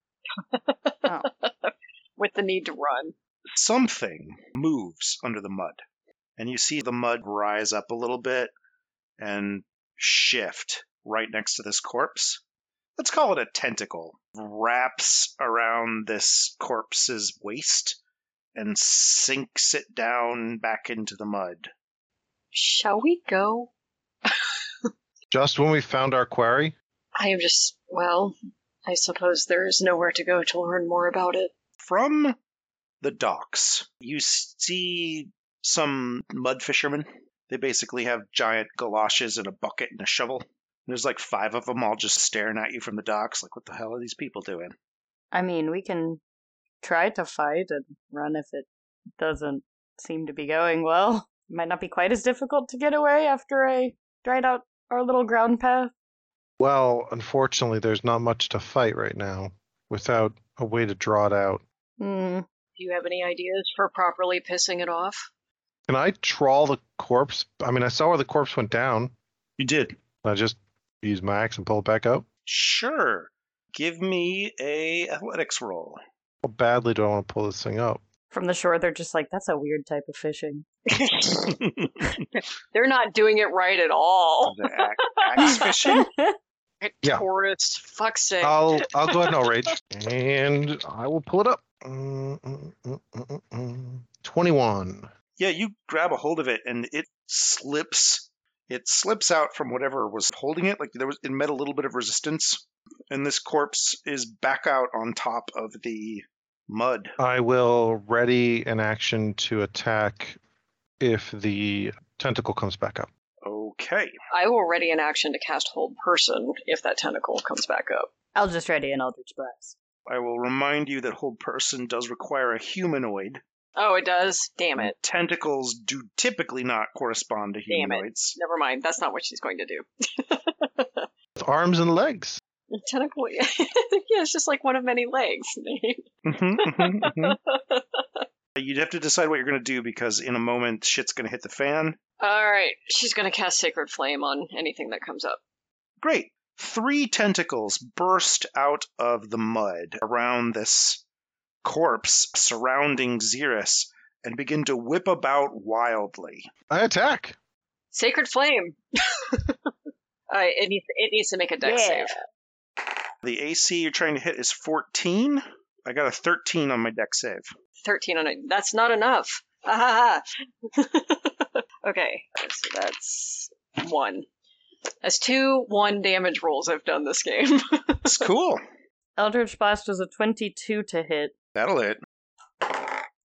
Oh. [LAUGHS] With the need to run. Something moves under the mud. And you see the mud rise up a little bit and shift right next to this corpse. Let's call it a tentacle. Wraps around this corpse's waist and sinks it down back into the mud. Shall we go? Just when we found our quarry, I am just, well, I suppose there is nowhere to go to learn more about it. From the docks, you see some mud fishermen. They basically have giant galoshes and a bucket and a shovel. There's like five of them all just staring at you from the docks, like, what the hell are these people doing? I mean, we can try to fight and run if it doesn't seem to be going well. It might not be quite as difficult to get away after I dried out our little ground path. well, unfortunately, there's not much to fight right now without a way to draw it out. Hmm. Do you have any ideas for properly pissing it off? Can I trawl the corpse? I mean, I saw where the corpse went down. You did. I just use my axe and pull it back up. Sure. Give me a athletics roll. How badly do I want to pull this thing up? From the shore, they're just like, that's a weird type of fishing. [LAUGHS] [LAUGHS] They're not doing it right at all. axe, axe [LAUGHS] fishing. Yeah. Tourist, fuck's sake. I'll I'll go ahead and I'll rage, and I will pull it up. Mm, mm, mm, mm, mm. Twenty-one. Yeah, you grab a hold of it and it slips. It slips out from whatever was holding it. Like there was, it met a little bit of resistance, and this corpse is back out on top of the mud. I will ready an action to attack if the tentacle comes back up. Okay. I will ready an action to cast Hold Person if that tentacle comes back up. I'll just ready an Eldritch Blast. I will remind you that hold person does require a humanoid. Oh, it does. Damn it. Tentacles do typically not correspond to Damn it. humanoids. Never mind. That's not what she's going to do. [LAUGHS] With arms and legs. Tentacle. [LAUGHS] yeah, it's just like one of many legs. Mhm, mhm, mhm. You'd have to decide what you're going to do because in a moment shit's going to hit the fan. All right, she's going to cast Sacred Flame on anything that comes up. Great. Three tentacles burst out of the mud around this corpse surrounding Xeris and begin to whip about wildly. I attack. Sacred Flame. [LAUGHS] uh, it needs it needs to make a dex Yeah. save. The AC you're trying to hit is 14. I got a 13 on my dex save. Thirteen on it. That's not enough. Ah, ha, ha. okay, so that's one. That's two one damage rolls I've done this game. [LAUGHS] It's cool. Eldritch Blast was a 22 to hit. That'll hit.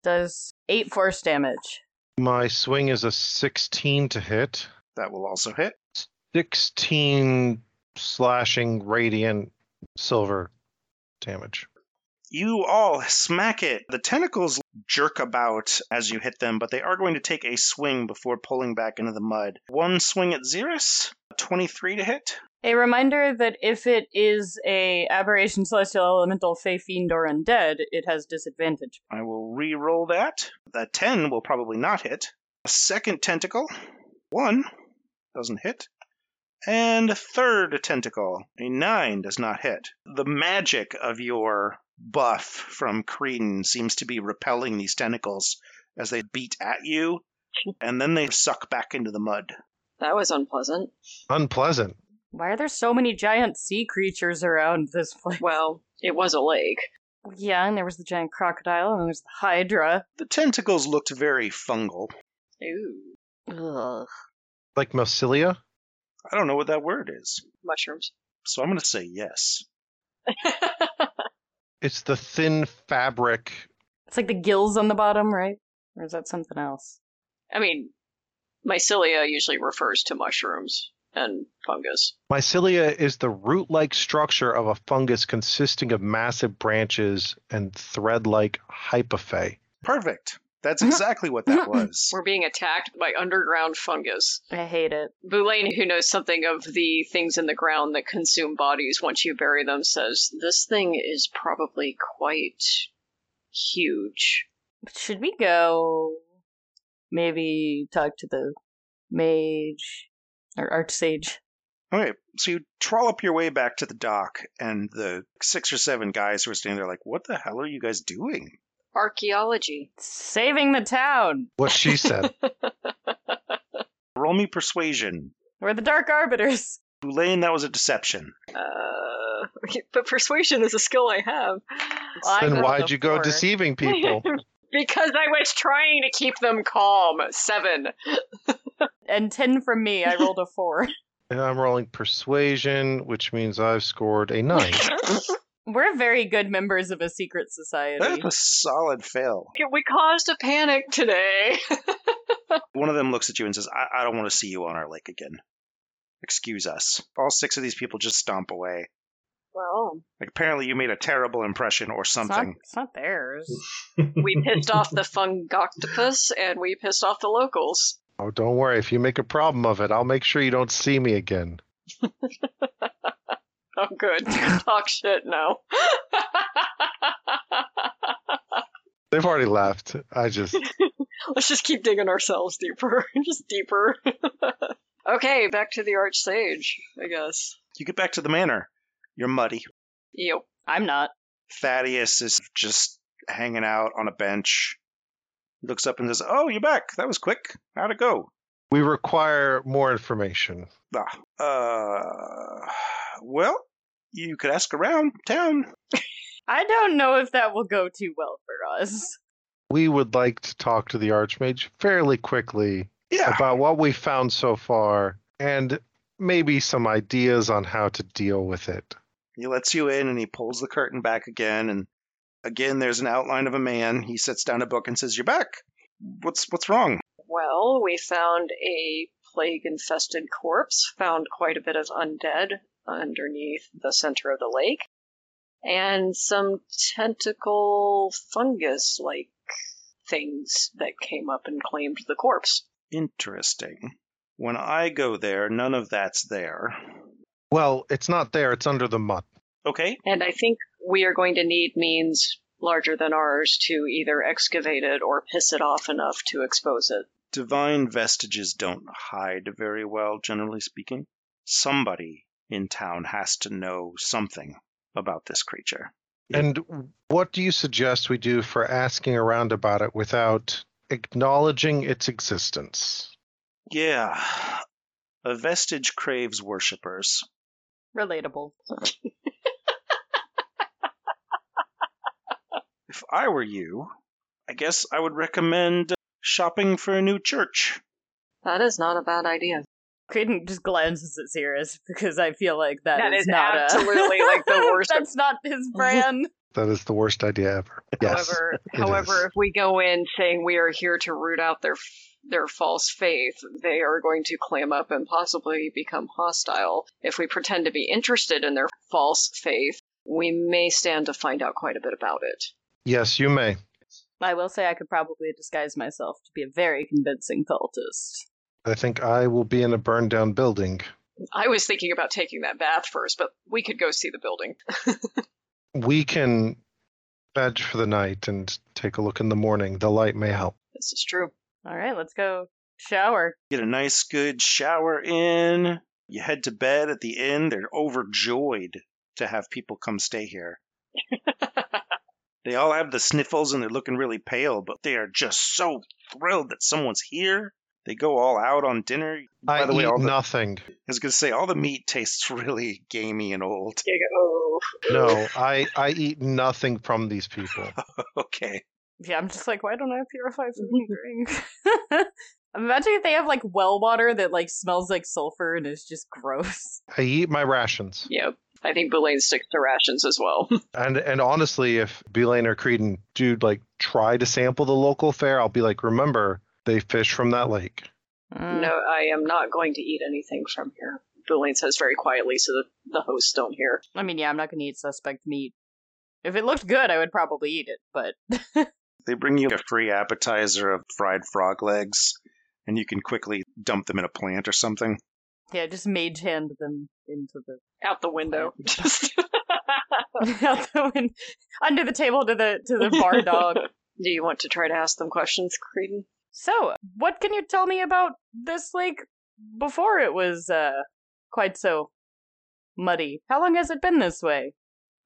Does 8 force damage. My swing is a 16 to hit. That will also hit. 16 slashing radiant silver damage. You all smack it. The tentacles jerk about as you hit them, but they are going to take a swing before pulling back into the mud. One swing at Xeris, 23 to hit. A reminder that if it is a aberration, celestial elemental, fey, fiend, or undead, it has disadvantage. I will re-roll that. The 10 will probably not hit. A second tentacle, 1, doesn't hit. And a third tentacle, a 9 does not hit. The magic of your buff from Creedon seems to be repelling these tentacles as they beat at you, and then they suck back into the mud. that was unpleasant. Unpleasant. Why are there so many giant sea creatures around this place? Well, it was a lake. Yeah, and there was the giant crocodile, and there was the hydra. The tentacles looked very fungal. Ooh, Ugh. Like Mycelia? I don't know what that word is, mushrooms. so I'm going to say yes. [LAUGHS] It's the thin fabric. It's like the gills on the bottom, right? Or is that something else? I mean, mycelia usually refers to mushrooms and fungus. Mycelia is the root like structure of a fungus consisting of massive branches and thread like hypophae. Perfect. That's exactly what that [LAUGHS] was. We're being attacked by underground fungus. I hate it. Boulain, who knows something of the things in the ground that consume bodies once you bury them, says this thing is probably quite huge. Should we go maybe talk to the mage or archsage? Okay, so you trawl up your way back to the dock, and the six or seven guys who are standing there are like, what the hell are you guys doing? Archaeology. Saving the town! What she said. [LAUGHS] Roll me persuasion. We're the Dark Arbiters! Boulain, that was a deception. Uh, [LAUGHS] but persuasion is a skill I have. Well, then rolled why'd a you go deceiving [LAUGHS] people? because I was trying to keep them calm. Seven. And 10 from me, I rolled a 4. and I'm rolling persuasion, which means I've scored a nine. We're very good members of a secret society. That is a solid fail. we caused a panic today. [LAUGHS] One of them looks at you and says, I, I don't want to see you on our lake again. Excuse us. All six of these people just stomp away. well, Like, apparently you made a terrible impression or It's not, something. it's not theirs. [LAUGHS] we pissed off the fungoctopus and we pissed off the locals. oh, don't worry. If you make a problem of it, I'll make sure you don't see me again. [LAUGHS] [LAUGHS] Oh, good. Talk shit now. [LAUGHS] They've already left. I just. [LAUGHS] Let's just keep digging ourselves deeper. just deeper. okay, back to the Archsage, I guess. You get back to the manor. You're muddy. Yep. I'm not. Thaddeus is just hanging out on a bench. He looks up and says, Oh, you're back. That was quick. How'd it go? We require more information. Ah, uh, well, you could ask around town. I don't know if that will go too well for us. We would like to talk to the Archmage fairly quickly Yeah. about what we found so far and maybe some ideas on how to deal with it. He lets you in and he pulls the curtain back again. And again, there's an outline of a man. He sets down a book and says, You're back. What's what's wrong? Well, we found a plague infested corpse, found quite a bit of undead underneath the center of the lake. and some tentacle fungus like things that came up and claimed the corpse. Interesting. When I go there, none of that's there. Well, it's not there. It's under the mud. Okay. And I think we are going to need means larger than ours to either excavate it or piss it off enough to expose it. Divine vestiges don't hide very well, generally speaking. Somebody in town has to know something about this creature. And what do you suggest we do for asking around about it without acknowledging its existence? Yeah. A vestige craves worshippers. Relatable. [LAUGHS] If I were you, I guess I would recommend shopping for a new church. That is not a bad idea. Creedon just glances at Xeris because I feel like That is is not absolutely, a, like, the [LAUGHS] worst of- That's not his brand. [LAUGHS] That is the worst idea ever. Yes. however, however, is. if we go in saying we are here to root out their their false faith, they are going to clam up and possibly become hostile. If we pretend to be interested in their false faith, we may stand to find out quite a bit about it. Yes, you may. I will say I could probably disguise myself to be a very convincing cultist. I think I will be in a burned down building. I was thinking about taking that bath first, but we could go see the building. [LAUGHS] We can badge for the night and take a look in the morning. The light may help. This is true. All right, let's go shower. Get a nice, good shower in. You head to bed at the inn. They're overjoyed to have people come stay here. [LAUGHS] They all have the sniffles and they're looking really pale, but they are just so thrilled that someone's here. They go all out on dinner. By I the way, eat all the, nothing. I was going to say, all the meat tastes [LAUGHS] really gamey and old. Oh, No, [LAUGHS] I I eat nothing from these people. [LAUGHS] Okay. Yeah, I'm just like, why don't I purify food and drink? I'm imagining if they have like well water that like smells like sulfur and is just gross. I eat my rations. Yep. I think Boulain sticks to rations as well. And and honestly, if Boulain or Creedon do like try to sample the local fare, I'll be like, remember, they fish from that lake. Mm. no, I am not going to eat anything from here. Boulain says very quietly so that the hosts don't hear. I mean, yeah, I'm not gonna eat suspect meat. If it looked good, I would probably eat it, but [LAUGHS] They bring you a free appetizer of fried frog legs, and you can quickly dump them in a plant or something. yeah, just mage hand them into the Out the window. Just [LAUGHS] out the win- under the table to the to the bar dog. [LAUGHS] Do you want to try to ask them questions, Creedon? So, what can you tell me about this lake before it was uh quite so muddy? How long has it been this way?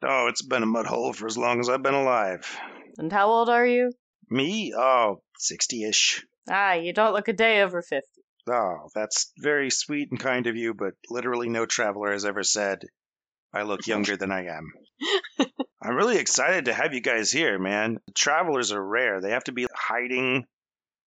Oh, it's been a mud hole for as long as I've been alive. And how old are you? Me? Oh, 60 ish. Ah, you don't look a day over 50. Oh, that's very sweet and kind of you, but literally no traveler has ever said I look younger than I am. [LAUGHS] I'm really excited to have you guys here, man. Travelers are rare. They have to be hiding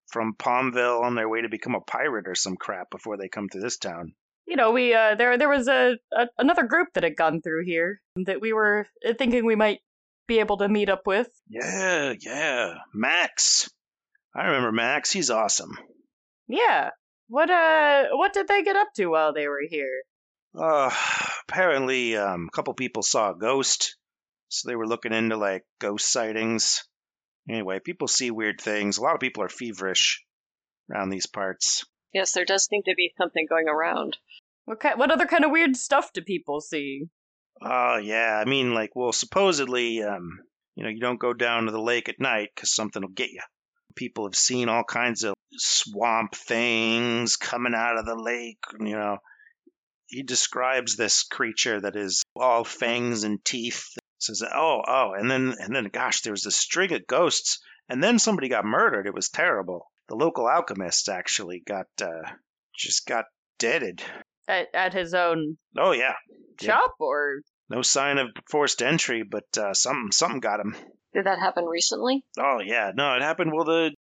from Palmville on their way to become a pirate or some crap before they come to this town. You know, we uh there there was a, a another group that had gone through here that we were uh, thinking we might be able to meet up with. Yeah, yeah. Max. I remember Max. He's awesome. Yeah. What uh what did they get up to while they were here? Uh, apparently, um, a couple people saw a ghost, so they were looking into like ghost sightings. Anyway, people see weird things. A lot of people are feverish around these parts. Yes, there does seem to be something going around. What kind what other kind of weird stuff do people see? Oh yeah, I mean, like, well, supposedly, um, you know, you don't go down to the lake at night because something will get you. People have seen all kinds of swamp things coming out of the lake. You know, he describes this creature that is all fangs and teeth. Says, oh, oh, and then, and then, gosh, there was a string of ghosts, and then somebody got murdered. It was terrible. The local alchemist actually got, uh, just got deaded. At at his own Oh yeah, Yep. shop or no sign of forced entry, but uh, something, something got him. Did that happen recently? Oh yeah, no, it happened while the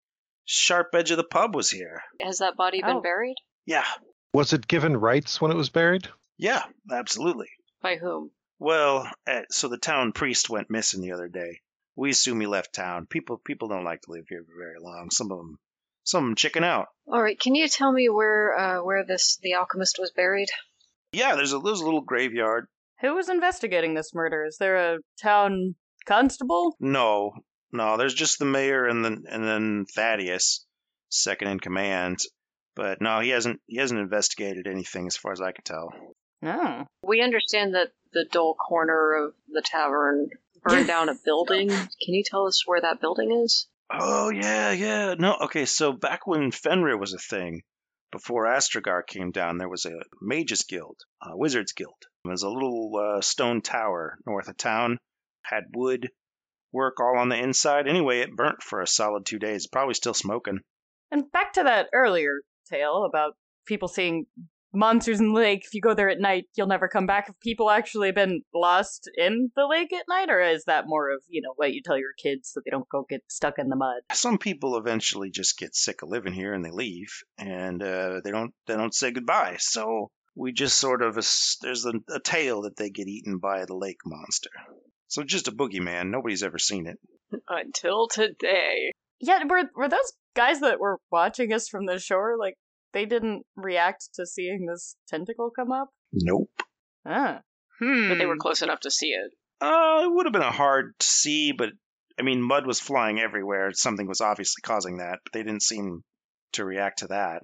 sharp edge of the pub was here. Has that body been Oh. buried? Yeah, Was it given rites when it was buried? yeah, absolutely. By whom? Well, uh, so the town priest went missing the other day. We assume he left town. People, people don't like to live here for very long. Some of them, some of them chicken out. All right, can you tell me where uh, where this the alchemist was buried? Yeah, there's a, there's a little graveyard. Who was investigating this murder? Is there a town constable? No, no, there's just the mayor and then and then Thaddeus, second in command. But no, he hasn't he hasn't investigated anything as far as I can tell. No. We understand that the dull corner of the tavern burned down a building. Can you tell us where that building is? Oh yeah, yeah. No, okay. So back when Fenrir was a thing, before Astrogar came down, there was a Mages Guild, a Wizards Guild. It was a little uh, stone tower north of town. Had wood work all on the inside. Anyway, it burnt for a solid two days. Probably still smoking. And back to that earlier tale about people seeing monsters in the lake. If you go there at night, you'll never come back. Have people actually been lost in the lake at night, or is that more of you know what you tell your kids so they don't go get stuck in the mud? Some people eventually just get sick of living here and they leave, and uh, they don't they don't say goodbye. So we just sort of there's a, a tale that they get eaten by the lake monster. So just a boogeyman. Nobody's ever seen it. Until today. Yeah, were were those guys that were watching us from the shore like they didn't react to seeing this tentacle come up? Nope. Ah. Hmm. But they were close enough to see it. Uh, it would have been a hard to see, but I mean, mud was flying everywhere. Something was obviously causing that, but they didn't seem to react to that.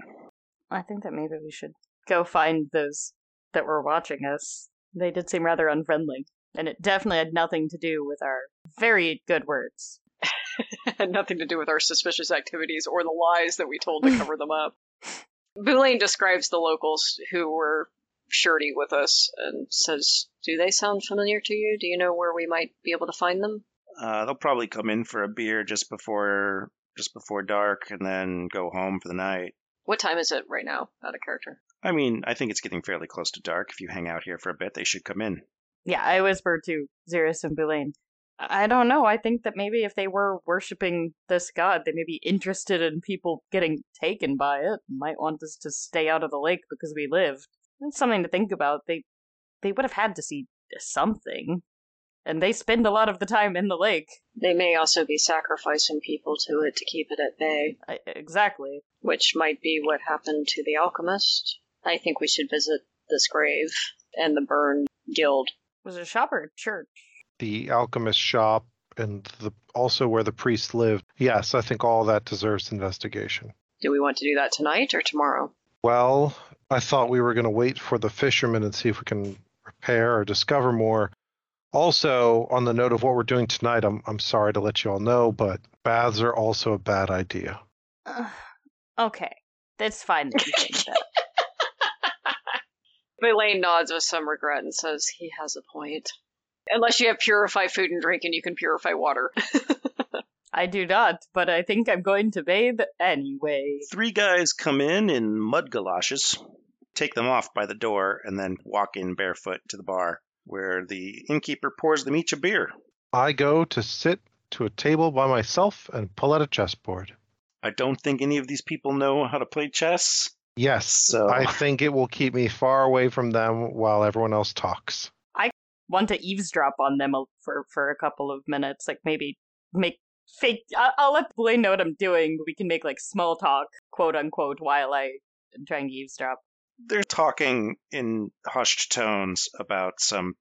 I think that maybe we should go find those that were watching us. They did seem rather unfriendly and it definitely had nothing to do with our very good words. [LAUGHS] had nothing to do with our suspicious activities or the lies that we told to [LAUGHS] cover them up. Boulain describes the locals who were shirty with us and says, Do they sound familiar to you? Do you know where we might be able to find them? Uh, they'll probably come in for a beer just before just before dark and then go home for the night. What time is it right now, out of character? I mean, I think it's getting fairly close to dark. If you hang out here for a bit, they should come in. Yeah, I whispered to Xeris and Boulain. I don't know. I think that maybe if they were worshiping this god, they may be interested in people getting taken by it. Might want us to stay out of the lake because we lived. It's something to think about. They they would have had to see something. And they spend a lot of the time in the lake. They may also be sacrificing people to it to keep it at bay. I, exactly. Which might be what happened to the alchemist. I think we should visit this grave and the burned guild was it a shop or a church? The alchemist shop and the also where the priest lived. Yes, I think all that deserves investigation. Do we want to do that tonight or tomorrow? Well, I thought we were going to wait for the fishermen and see if we can repair or discover more. Also, on the note of what we're doing tonight, I'm I'm sorry to let you all know, but baths are also a bad idea. Uh, okay, that's fine that you think that. Boulain nods with some regret and says he has a point. Unless you have purified food and drink and you can purify water. [LAUGHS] I do not, but I think I'm going to bathe anyway. Three guys come in in mud galoshes, take them off by the door, and then walk in barefoot to the bar, where the innkeeper pours them each a beer. I go to sit to a table by myself and pull out a chessboard. I don't think any of these people know how to play chess. Yes, so I think it will keep me far away from them while everyone else talks. I want to eavesdrop on them for for a couple of minutes, like maybe make fake. I'll, I'll let Boulain know what I'm doing, but we can make like small talk, quote unquote, while I am trying to eavesdrop. They're talking in hushed tones about some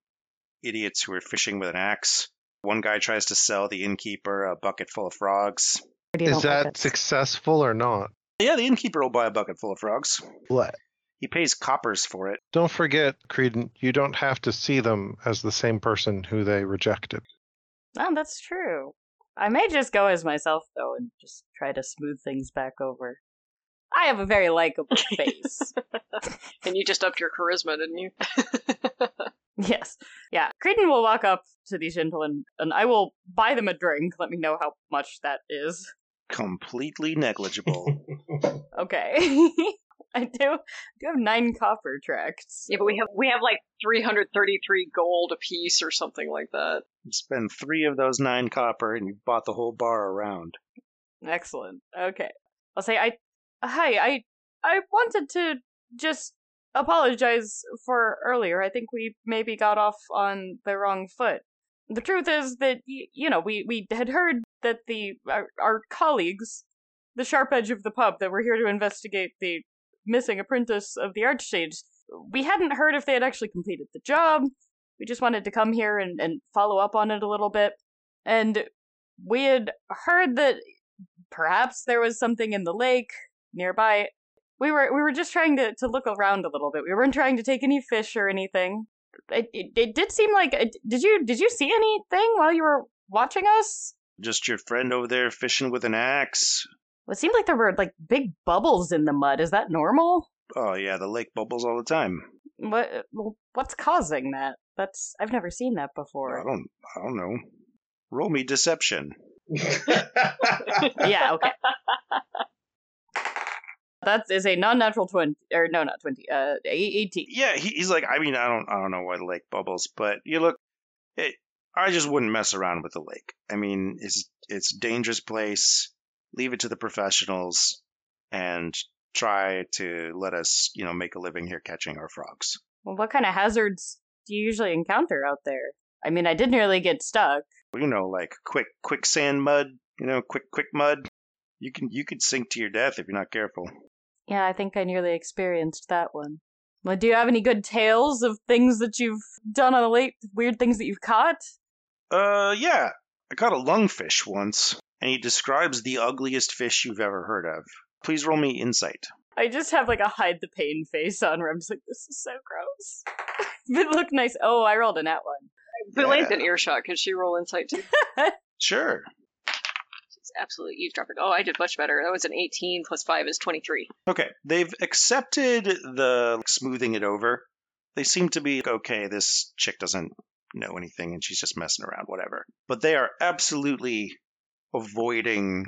idiots who are fishing with an axe. One guy tries to sell the innkeeper a bucket full of frogs. Is that successful or not? Yeah, the innkeeper will buy a bucket full of frogs. What? He pays coppers for it. Don't forget, Creedon, you don't have to see them as the same person who they rejected. Oh, that's true. I may just go as myself, though, and just try to smooth things back over. I have a very likable [LAUGHS] face. [LAUGHS] and you just upped your charisma, didn't you? [LAUGHS] yes. Yeah. Creedon will walk up to these gentlemen, and I will buy them a drink. Let me know how much that is completely negligible. okay. [LAUGHS] I do do have nine copper tracts. Yeah, but we have we have like three hundred thirty three gold a piece or something like that. Spend three of those nine copper and you've bought the whole bar around. Excellent. Okay. I'll say I hi, I I wanted to just apologize for earlier. I think we maybe got off on the wrong foot. The truth is that you know, we we had heard that the our, our colleagues, the sharp edge of the pub, that were here to investigate the missing apprentice of the Archsage, we hadn't heard if they had actually completed the job, We just wanted to come here and, and follow up on it a little bit. And we had heard that perhaps there was something in the lake nearby. We were we were just trying to, to look around a little bit. We weren't trying to take any fish or anything. It, it, it did seem like uh, did you did you see anything while you were watching us? Just your friend over there fishing with an axe. Well, it seemed like there were like big bubbles in the mud. Is that normal? Oh yeah, the lake bubbles all the time. What what's causing that? That's I've never seen that before. I don't I don't know. Roll me deception. [LAUGHS] yeah, okay. That is a non-natural twenty, or no, not twenty. Uh, eighteen. Yeah, he, he's like, I mean, I don't, I don't know why the lake bubbles, but you look, it, I just wouldn't mess around with the lake. I mean, it's it's a dangerous place. Leave it to the professionals, and try to let us, you know, make a living here catching our frogs. Well, what kind of hazards do you usually encounter out there? I mean, I did nearly get stuck. You know, like quick quicksand mud. You know, quick quick mud. You can you could sink to your death if you're not careful. Yeah, I think I nearly experienced that one. Well, do you have any good tales of things that you've done on the lake? Weird things that you've caught? Uh, yeah. I caught a lungfish once, and he describes the ugliest fish you've ever heard of. Please roll me insight. I just have like a hide the pain face on where I'm just like, this is so gross. [LAUGHS] it looked nice. Oh, I rolled a nat one. Boulain's an earshot. Can she roll insight too? [LAUGHS] Sure. She's absolutely eavesdropping. Oh, I did much better. That was an 18 plus 5 is 23. Okay, they've accepted the like, smoothing it over. They seem to be okay. This chick doesn't know anything, and she's just messing around, whatever. But they are absolutely avoiding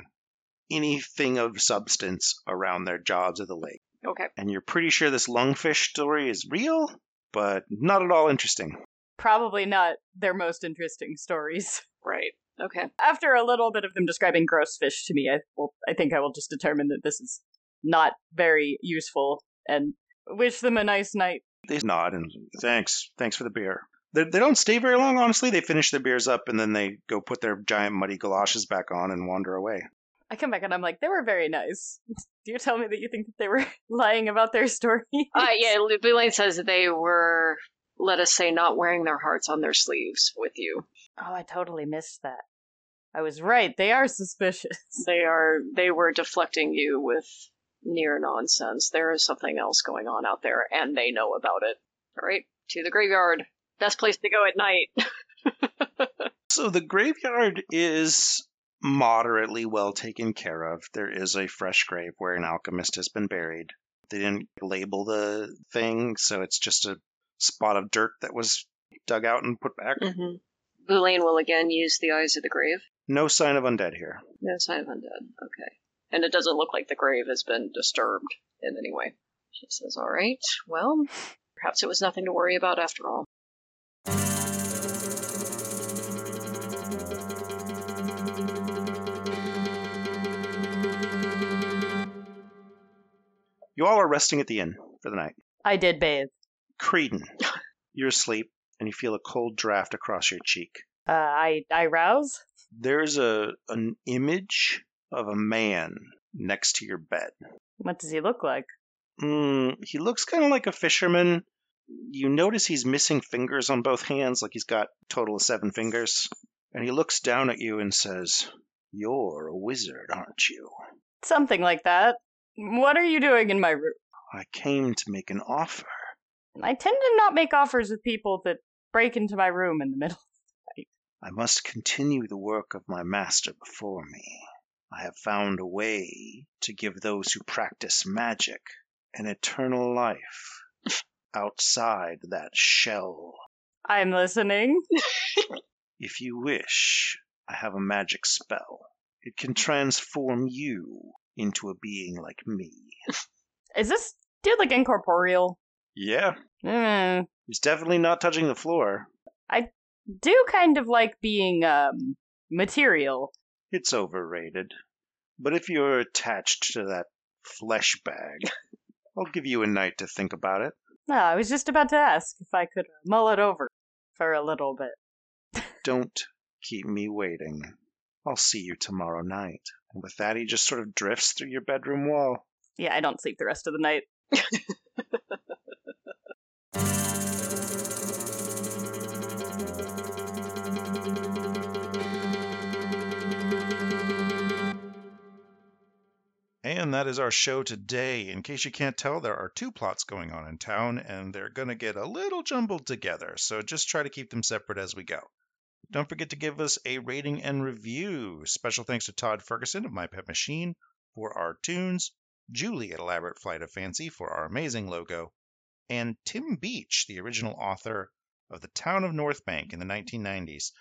anything of substance around their jobs at the lake. Okay. And you're pretty sure this lungfish story is real, but not at all interesting. Probably not their most interesting stories. Right. Okay. After a little bit of them describing gross fish to me, I will, I think I will just determine that this is not very useful and wish them a nice night. They nod and thanks, thanks for the beer. They, they don't stay very long, honestly. They finish their beers up and then they go put their giant muddy galoshes back on and wander away. I come back and I'm like, they were very nice. [LAUGHS] Do you tell me that you think that they were [LAUGHS] lying about their story? Uh, yeah, Boulain says that they were, let us say, not wearing their hearts on their sleeves with you. Oh, I totally missed that. I was right. They are suspicious. They are, they were deflecting you with near nonsense. There is something else going on out there, and they know about it. All right, to the graveyard. Best place to go at night. [LAUGHS] So the graveyard is moderately well taken care of. There is a fresh grave where an alchemist has been buried. They didn't label the thing, so it's just a spot of dirt that was dug out and put back. mm-hmm. Boulain will again use the eyes of the grave. No sign of undead here. No sign of undead. Okay. And it doesn't look like the grave has been disturbed in any way. She says, All right, well, perhaps it was nothing to worry about after all. You all are resting at the inn for the night. I did bathe. Creedon, [LAUGHS] you're asleep and you feel a cold draft across your cheek. Uh, I I rouse. There's a an image of a man next to your bed. What does he look like? Mm, he looks kind of like a fisherman. You notice he's missing fingers on both hands, like he's got a total of seven fingers. And he looks down at you and says, You're a wizard, aren't you? Something like that. What are you doing in my room? I came to make an offer. I tend to not make offers with people that break into my room in the [LAUGHS] middle. I must continue the work of my master before me. I have found a way to give those who practice magic an eternal life [LAUGHS] outside that shell. I'm listening. [LAUGHS] If you wish, I have a magic spell. It can transform you into a being like me. [LAUGHS] Is this dude like incorporeal? Yeah, Mm, he's definitely not touching the floor. I do kind of like being um material. It's overrated. But if you're attached to that flesh bag, [LAUGHS] I'll give you a night to think about it. No, I was just about to ask if I could mull it over for a little bit. [LAUGHS] Don't keep me waiting. I'll see you tomorrow night. And with that, he just sort of drifts through your bedroom wall. Yeah, I don't sleep the rest of the night. [LAUGHS] And that is our show today. In case you can't tell, there are two plots going on in town, and they're going to get a little jumbled together, so just try to keep them separate as we go. Don't forget to give us a rating and review. Special thanks to Todd Ferguson of My Pet Machine for our tunes, Julie at Elaborate Flight of Fancy for our amazing logo, and Tim Beach, the original author of The Town of North Bank in the 1990s.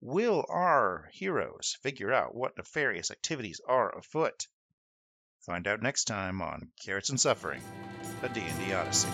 Will our heroes figure out what nefarious activities are afoot? Find out next time on Carrots and Suffering, a D&D Odyssey.